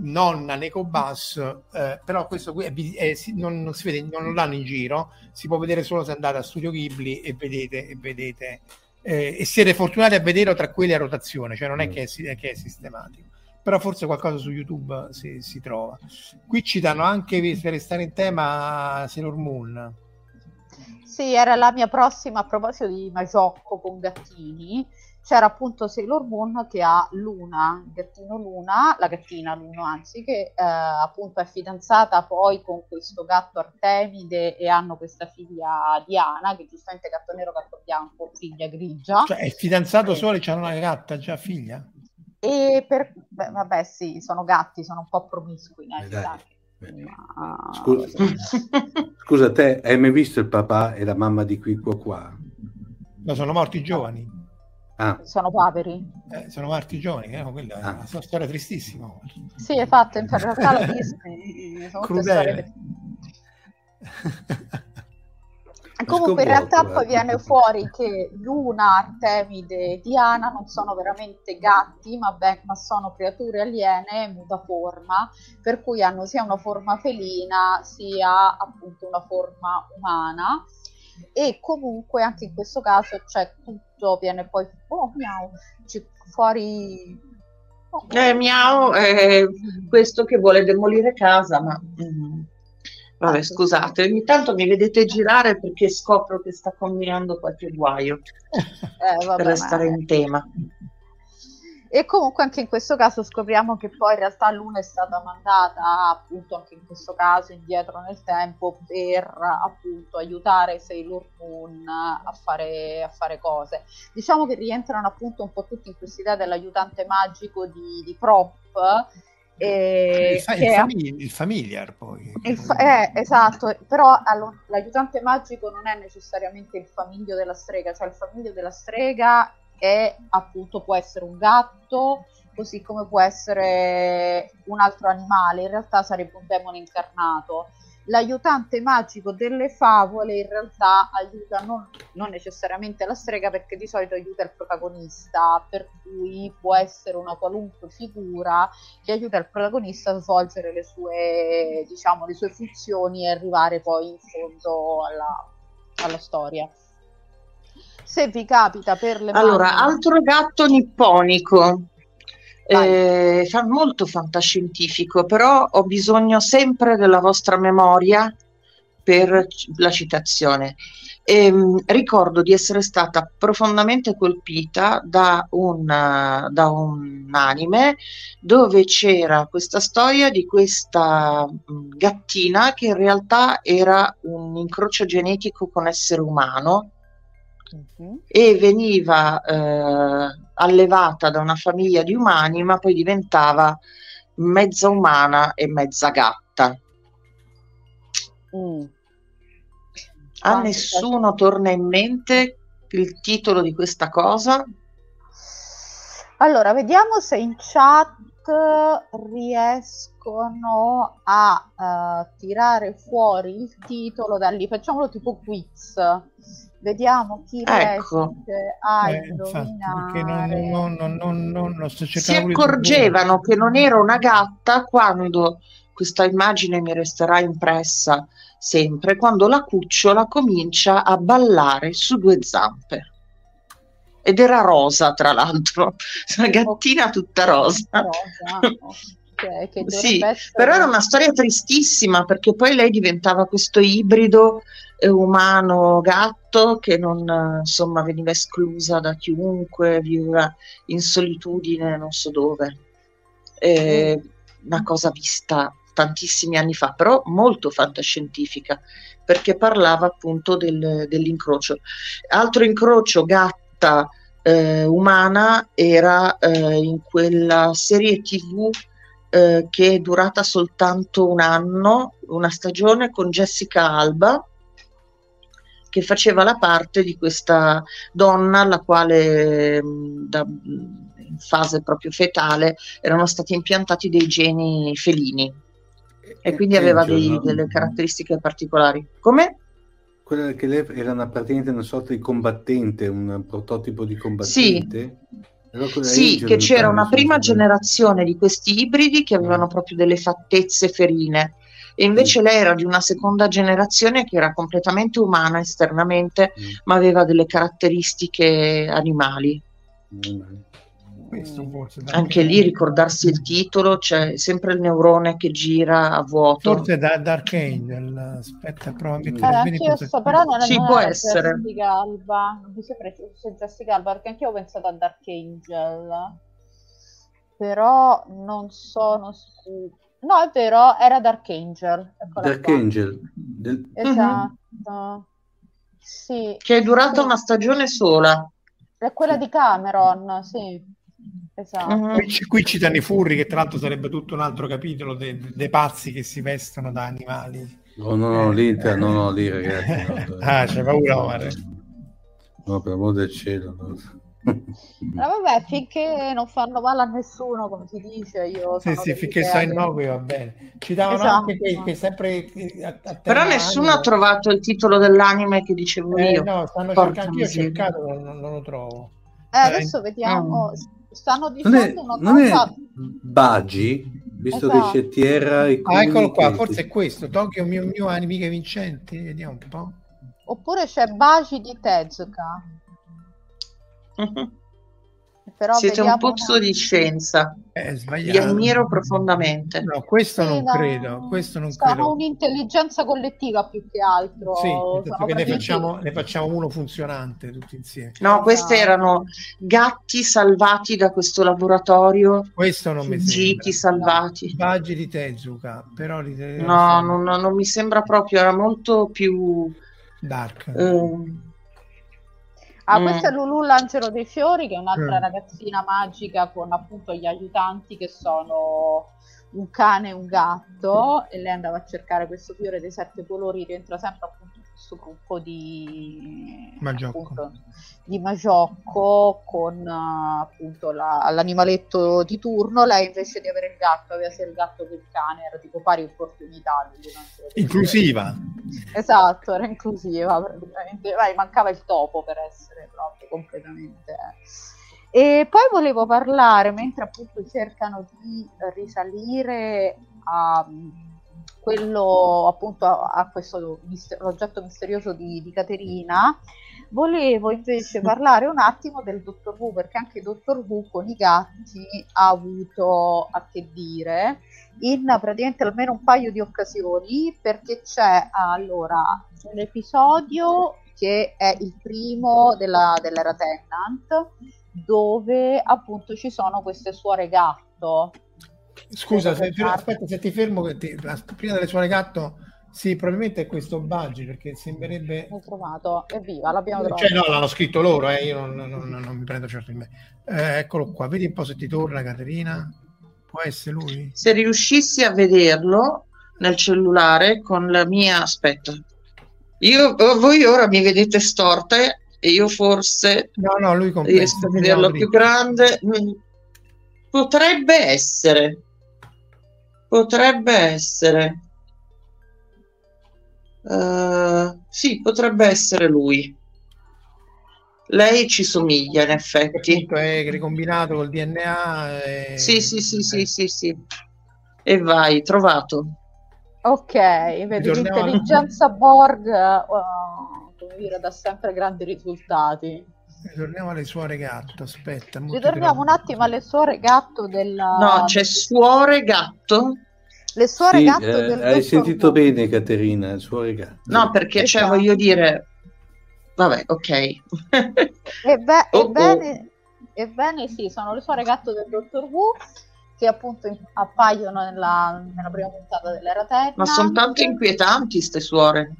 nonna Necobasso, eh, però questo qui è, è, non, non, si vede, non lo danno in giro, si può vedere solo se andate a Studio Ghibli e vedete, e, vedete eh, e siete fortunati a vederlo tra quelli a rotazione, cioè non è mm. che è, che è sistematico però forse qualcosa su YouTube si, si trova. Qui ci danno anche, per restare in tema, Sailor Moon. Sì, era la mia prossima, a proposito di Magiocco con gattini, c'era appunto Sailor Moon che ha Luna, il gattino Luna, la gattina Luna anzi, che eh, appunto è fidanzata poi con questo gatto Artemide e hanno questa figlia Diana, che giustamente gatto nero, gatto bianco, figlia grigia. Cioè è fidanzato solo e c'ha una gatta già figlia? E per, beh, vabbè, sì, sono gatti, sono un po' promiscui. Eh, Ma... Scusa, scusa, te hai mai visto il papà e la mamma di qui qua qua? No, sono morti giovani. Ah. Sono poveri. Eh, sono morti giovani, eh? quella ah. è una storia tristissima. Sì, infatti, in realtà l'ho visto. Crudele. Comunque in realtà poi viene fuori che Luna, Artemide e Diana non sono veramente gatti, ma, beh, ma sono creature aliene mutaforma, per cui hanno sia una forma felina sia appunto una forma umana. E comunque anche in questo caso c'è tutto, viene poi oh, miau, fuori Oh. Eh, miau è questo che vuole demolire casa, ma mm, Vabbè, scusate, ogni tanto mi vedete girare perché scopro che sta combinando qualche guaio eh, vabbè, per restare in tema. E comunque anche in questo caso scopriamo che poi in realtà l'una è stata mandata appunto anche in questo caso indietro nel tempo per appunto aiutare Sailor Moon a fare, a fare cose. Diciamo che rientrano appunto un po' tutti in questa idea dell'aiutante magico di, di Prop eh, il, fa- il, famig- il, familiar poi. Il fa- eh, esatto, però allo- l'aiutante magico non è necessariamente il famiglio della strega, cioè il famiglio della strega è appunto può essere un gatto, così come può essere un altro animale, in realtà sarebbe un demone incarnato l'aiutante magico delle favole in realtà aiuta non, non, necessariamente la strega perché di solito aiuta il protagonista, per cui può essere una qualunque figura che aiuta il protagonista a svolgere le sue, diciamo, le sue funzioni e arrivare poi in fondo alla, alla storia. Se vi capita per le Allora, mani... altro gatto nipponico eh, fa molto fantascientifico, però ho bisogno sempre della vostra memoria per la citazione. E, ehm, ricordo di essere stata profondamente colpita da un, da un anime dove c'era questa storia di questa mm, gattina che in realtà era un incrocio genetico con essere umano uh-huh. e veniva eh, allevata da una famiglia di umani, ma poi diventava mezza umana e mezza gatta. Mm. A nessuno torna in mente il titolo di questa cosa? Allora, vediamo se in chat riescono a uh, tirare fuori il titolo da lì. Facciamolo tipo quiz. Vediamo chi ecco. riesce a eh, indovinare. Non, non, non, si accorgevano che non era una gatta quando questa immagine mi resterà impressa sempre quando la cucciola comincia a ballare su due zampe ed era rosa tra l'altro una gattina tutta rosa, rosa. Okay, sì, essere... però era una storia tristissima perché poi lei diventava questo ibrido eh, umano-gatto che non insomma veniva esclusa da chiunque, viveva in solitudine non so dove. Eh, una cosa vista tantissimi anni fa, però molto fantascientifica, perché parlava appunto del, dell'incrocio. Altro incrocio gatta eh, umana era eh, in quella serie tv eh, che è durata soltanto un anno, una stagione con Jessica Alba, che faceva la parte di questa donna alla quale da, in fase proprio fetale erano stati impiantati dei geni felini. e quindi aveva dei, delle caratteristiche particolari. Come? Quella che lei era una, praticamente una sorta di combattente, un prototipo di combattente. Sì, sì che c'era una prima generazione di questi ibridi che avevano mm. proprio delle fattezze ferine e invece mm. lei era di una seconda generazione che era completamente umana esternamente, mm. ma aveva delle caratteristiche animali. Mm. Anche lì ricordarsi il titolo, c'è sempre il neurone che gira a vuoto. Forse da Dark Angel, aspetta, prova mettere eh, anch'io sto, però non, sì, non può essere. Jessica Alba, non mi sembra fosse Jessica Alba, perché anch'io ho pensato a Dark Angel, però non sono sicura. No, è vero, era Dark Angel. Dark qua. Angel. Del... Esatto. Mm-hmm. Sì. Che è durata sì. una stagione sola. È quella di Cameron, sì. Esatto. Uh-huh. Qui, qui citano i furri, che tra l'altro sarebbe tutto un altro capitolo dei, dei pazzi che si vestono da animali. No, no, no, lì, no, no, lì ragazzi. No, ah, c'è paura, Omar. No, per amor del cielo. No. Ma vabbè, finché non fanno male a nessuno, come si dice, io sì, sì, finché sono innocui va bene. Ci davano esatto. anche che, che sempre a, a Però nessuno ha trovato il titolo dell'anime che dicevo eh, io. No, stanno cercando, anche io ho cercato, non, non, lo trovo. Eh, adesso vediamo. Mm stanno dicendo non è, una non cosa... È Bagi, visto esatto. che c'è Tierra e ah, eccolo qua, forse è questo, Tokyo Mio Mio Animiche Vincenti, vediamo un po'. Oppure c'è Bagi di Tezuka. Però Siete un pozzo una... di scienza. È Vi ammiro profondamente. No, questo sì, non no, credo. Questo non sono credo. un'intelligenza collettiva più che altro. Sì, che ne facciamo, ne facciamo, uno funzionante tutti insieme. No, esatto. questi erano gatti salvati da questo laboratorio. Questo non mi sembra. salvati. Baggi di Tezuka, però li No, non, non, mi sembra proprio, era molto più... Dark. Eh, Ah, mm. questa è Lulu l'angelo dei fiori, che è un'altra mm. ragazzina magica con appunto gli aiutanti che sono un cane e un gatto e lei andava a cercare questo fiore dei sette colori, rientra sempre appunto questo gruppo di Magiocco, appunto, di Magiocco con appunto la, l'animaletto di turno, lei invece di avere il gatto aveva sia il gatto che il cane, era tipo pari opportunità. Inclusiva. Esatto, era inclusiva praticamente, Vai, mancava il topo per essere proprio completamente... E poi volevo parlare, mentre appunto cercano di risalire a quello appunto a, a questo mister- l'oggetto misterioso di, di Caterina, volevo invece parlare un attimo del Dottor Who, perché anche Dottor Who con i gatti ha avuto a che dire in praticamente almeno un paio di occasioni, perché c'è allora un episodio che è il primo della, dell'era Tennant, dove appunto ci sono queste suore gatto. Scusa, se, aspetta, se ti fermo, ti, prima delle suore gatto, sì, probabilmente è questo Baggi perché sembrerebbe. L'ho trovato, evviva, l'abbiamo trovato. Cioè, no, l'hanno scritto loro, eh, io non, non, non, non, mi prendo certo il me. Eh, eccolo qua, vedi un po' se ti torna, Caterina. Può essere lui? Se riuscissi a vederlo nel cellulare con la mia. Aspetta, io, voi ora mi vedete storta e io forse no, no, lui riesco a vederlo più grande. Mm. Potrebbe essere, potrebbe essere. Uh, sì, potrebbe essere lui. Lei ci somiglia in effetti. È ricombinato col DNA. E... Sì, sì, sì, sì, sì, sì. E vai, trovato. Ok, vedi l'intelligenza Borg. Uh come dire, dà sempre grandi risultati. Ritorniamo alle suore gatto, aspetta. Ritorniamo un attimo alle suore gatto del... No, c'è suore gatto? Le suore sì, gatto eh, del... Hai sentito bene Caterina, suore gatto. No, perché cioè esatto. voglio dire... Vabbè, ok. Ebbe, oh, ebbene, oh. ebbene sì, sono le suore gatto del Dottor Who che appunto appaiono nella, nella prima puntata dell'era Terra. Ma sono tanto inquietanti queste suore.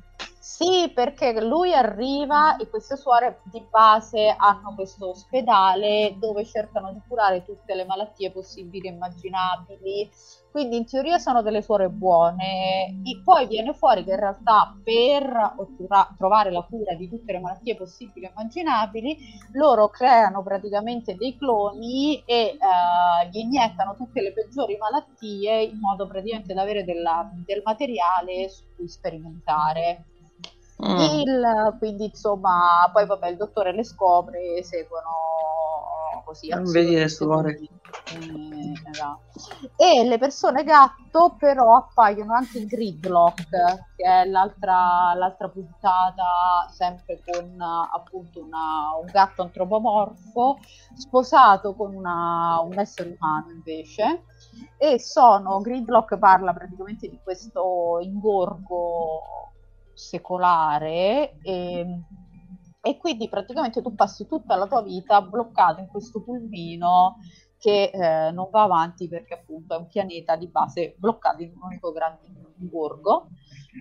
Sì, perché lui arriva e queste suore di base hanno questo ospedale dove cercano di curare tutte le malattie possibili e immaginabili. Quindi in teoria sono delle suore buone. E poi viene fuori che in realtà per trovare la cura di tutte le malattie possibili e immaginabili, loro creano praticamente dei cloni e uh, gli iniettano tutte le peggiori malattie in modo praticamente da avere della, del materiale su cui sperimentare. Mm. Il, quindi insomma, poi vabbè, il dottore le scopre, seguono così. Non vedi le suore. Eh, esatto. E le persone gatto però appaiono anche in Gridlock, che è l'altra, l'altra puntata, sempre con appunto una, un gatto antropomorfo, sposato con una, un essere umano invece. E sono, Gridlock parla praticamente di questo ingorgo secolare e, e quindi praticamente tu passi tutta la tua vita bloccato in questo pulmino che eh, non va avanti perché appunto è un pianeta di base bloccato in un unico grande borgo.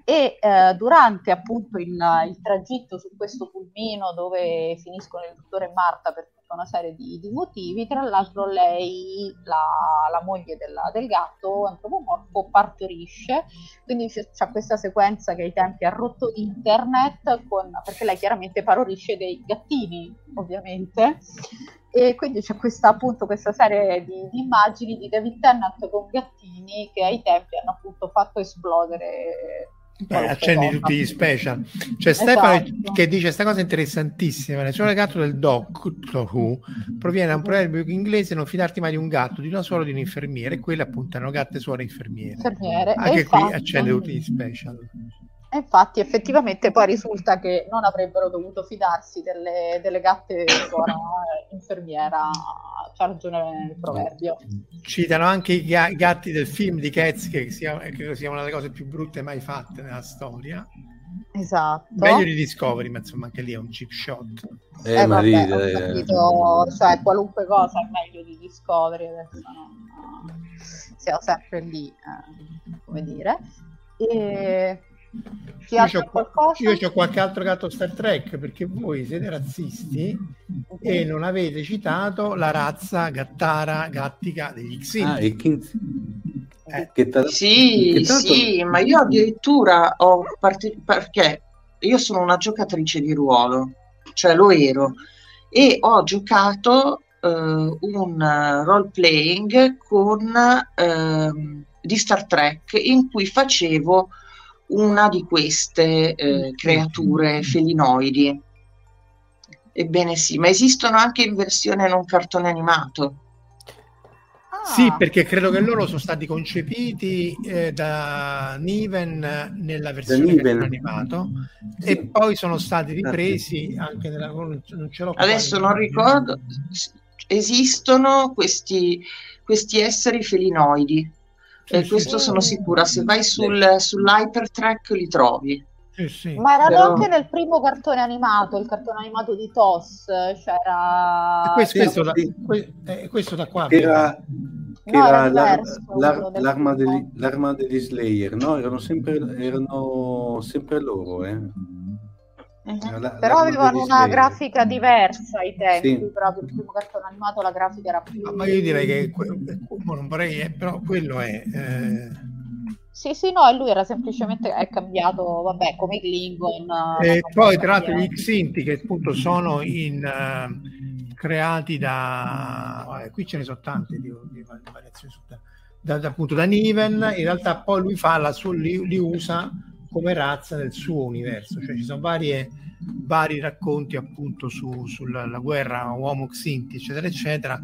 E eh, durante appunto il, il, tragitto su questo pulmino dove finiscono il dottore e Marta per tutta una serie di, di motivi, tra l'altro lei, la, la moglie della, del gatto antropomorfo, partorisce, quindi c'è, c'è, questa sequenza che ai tempi ha rotto internet, con, perché lei chiaramente partorisce dei gattini, ovviamente, e quindi c'è questa appunto questa serie di, di, immagini di David Tennant con gattini che ai tempi hanno appunto fatto esplodere Beh, accendi tutti gli special. C'è esatto. Stefano che dice questa cosa interessantissima. Il suo legato del Doctor Who proviene da un proverbio inglese: non fidarti mai di un gatto, di una suora di un infermiere. E quelle appunto erano gatte, suore, infermiere. infermiere. Anche qui accende tutti gli special. E infatti, effettivamente, poi risulta che non avrebbero dovuto fidarsi delle, delle gatte suora infermiera. C'ha ragione il proverbio. Citano anche i ga- gatti del film di Cats, che sia, credo sia una delle cose più brutte mai fatte nella storia. Esatto. Meglio di Discovery, ma insomma, anche lì è un chip shot. Eh, eh vabbè, ho capito, eh. cioè qualunque cosa è meglio di Discovery, adesso no, siamo sempre lì, eh, come dire. E io ho, io ho qualche altro gatto Star Trek perché voi siete razzisti e non avete citato la razza gattara gattica degli Xin. Ah, eh, che tra... Sì, che tanto... sì, ma io addirittura ho partito perché io sono una giocatrice di ruolo, cioè lo ero, e ho giocato uh, un role playing con uh, di Star Trek in cui facevo una di queste eh, creature felinoidi. Ebbene sì, ma esistono anche in versione non cartone animato. Ah. Sì, perché credo che loro sono stati concepiti eh, da Niven nella versione Niven. animato sì. e poi sono stati ripresi anche nella non ce l'ho Adesso non ricordo esistono questi, questi esseri felinoidi e sì, questo sì. sono sicura, se vai sul, sull'hypertrack li trovi. Sì, sì. Ma erano Però... anche nel primo cartone animato, il cartone animato di TOS, c'era... Questo, questo, da, eh, questo da qua. Era, no, era, era diverso, l'ar- l'arma, degli, l'arma, degli, Slayer, no? Erano sempre, erano sempre loro, eh. Uh-huh. La, però avevano una grafica diversa ai tempi, sì. proprio il primo cartone animato la grafica era più... Ma io direi che, non vorrei, eh, però quello è... Eh... Sì, sì, no, lui era semplicemente è cambiato, vabbè, come Klingon. E poi, tra l'altro, gli Xinti che appunto sono in, uh, creati da... Vabbè, qui ce ne sono tanti di, di variazioni da, da, appunto da Niven, in realtà poi lui fa la sua, li, li usa come razza nel suo universo, cioè ci sono varie, vari racconti appunto su, sulla guerra uomo-xinti, eccetera, eccetera,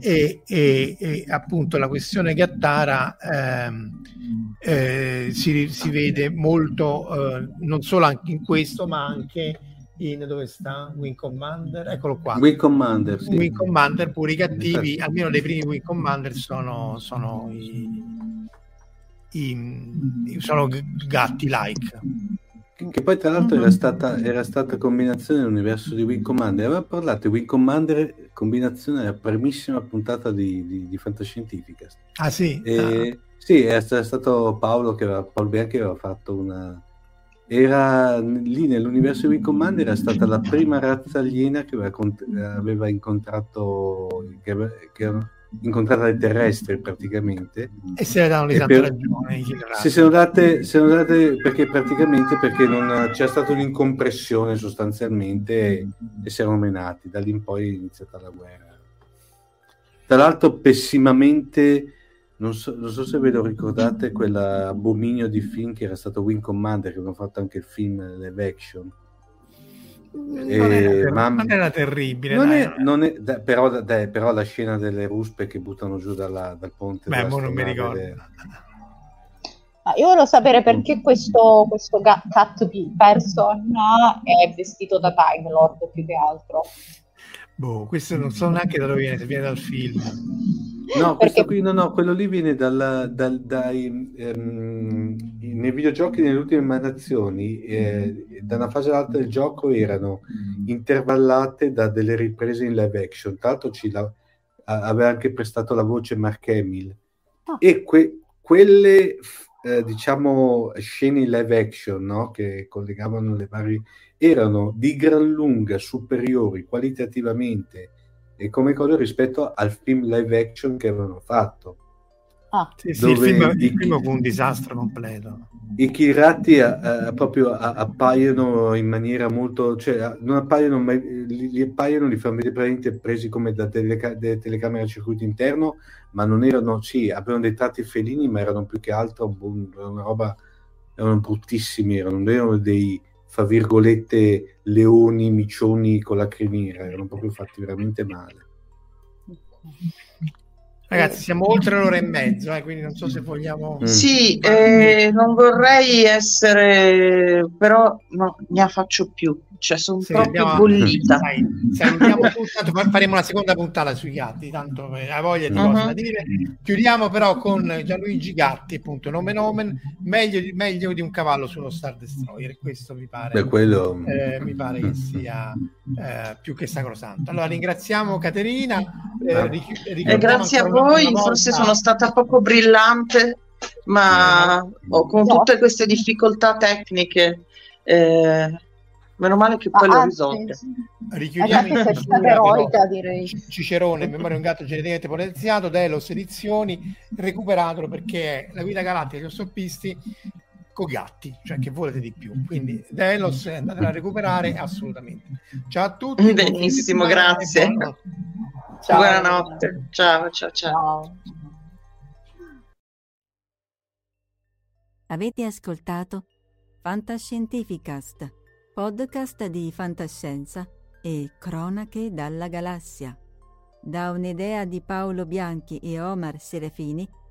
e, e, e, appunto la questione Gattara ehm, eh, si, si, vede molto, eh, non solo anche in questo, ma anche in dove sta? Wing Commander, eccolo qua. Wing Commander, sì. Wing Commander, pure i cattivi, almeno dei primi Wing Commander sono, sono i i, sono gatti like. Che poi tra l'altro era stata, era stata combinazione nell'universo di Wing Commander. Aveva parlato di Wing Commander combinazione della primissima puntata di, di, di Fantascientifica. Ah sì? E, ah. sì era stato Paolo che aveva, Paolo Bianchi aveva fatto una, era lì nell'universo di Wing Commander era stata la prima razza aliena che aveva, aveva incontrato che, aveva, che incontrata dai terrestri praticamente. E se ne danno tanta per, ragione se sono date, se sono date perché praticamente perché non c'è stata un'incompressione sostanzialmente e, e si erano menati. Da lì in poi è iniziata la guerra. Tra l'altro pessimamente non so, non so, se ve lo ricordate quell'abominio di film che era stato Wing Commander, che abbiamo fatto anche il film live action. Non, era, eh, ma, non era terribile, non è, non è, da, però, dai, però, la scena delle ruspe che buttano giù dalla, dal ponte. Beh, non mi ricordo. Delle... Ah, io volevo sapere perché questo, questo cat person è vestito da Time Lord più che altro. Boh, questo non so neanche da dove viene, viene dal film. No, questo qui, no, no, quello lì viene dal, dal, dai, um, nei videogiochi nelle ultime emanazioni, eh, da una fase all'altra del gioco erano intervallate da delle riprese in live action. Tra l'altro ci la, aveva anche prestato la voce Mark Hamill. Oh. E que, quelle, eh, diciamo, scene in live action, no? che collegavano le varie erano di gran lunga superiori qualitativamente e come cosa rispetto al film live action che avevano fatto. Ah, sì, sì, il, film, il film fu un disastro completo. I Kirati uh, proprio uh, appaiono in maniera molto, cioè non appaiono mai, li, li appaiono, li fanno vedere presi come da delle, delle telecamere a circuito interno, ma non erano, sì, avevano dei tratti felini, ma erano più che altro una roba, erano bruttissimi, erano, erano dei, fra virgolette, leoni, micioni con la criniera, erano proprio fatti veramente male. Ragazzi, siamo oltre l'ora e mezzo, eh, quindi non so se vogliamo... Mm. Sì, eh, non vorrei essere, però no, ne faccio più cioè sono sì, proprio andiamo, bollita. Sai, sai, tutta, faremo la seconda puntata sui gatti, tanto hai voglia di uh-huh. cose da dire. Chiudiamo però con Gianluigi Gatti, appunto, nome nomen, meglio di, meglio di un cavallo sullo Star Destroyer, questo mi pare, Beh, quello... eh, mi pare che sia eh, più che sacrosanto. Allora ringraziamo Caterina. Eh, ric- eh, grazie a voi, forse sono stata poco brillante, ma no. con tutte queste difficoltà tecniche. Eh, Meno male che poi ah, l'ho risolto. Richiudiamo in eroica, direi. Cicerone, memoria un gatto geneticamente potenziato, Delos edizioni, recuperatelo perché è la guida galattica che ho con gatti, cioè che volete di più. Quindi Delos andatela a recuperare assolutamente. Ciao a tutti. Benissimo, grazie. Buonanotte. Ciao. Buonanotte. Ciao, ciao, ciao. Avete ascoltato Fantascientificast podcast di fantascienza e cronache dalla galassia. Da un'idea di Paolo Bianchi e Omar Serafini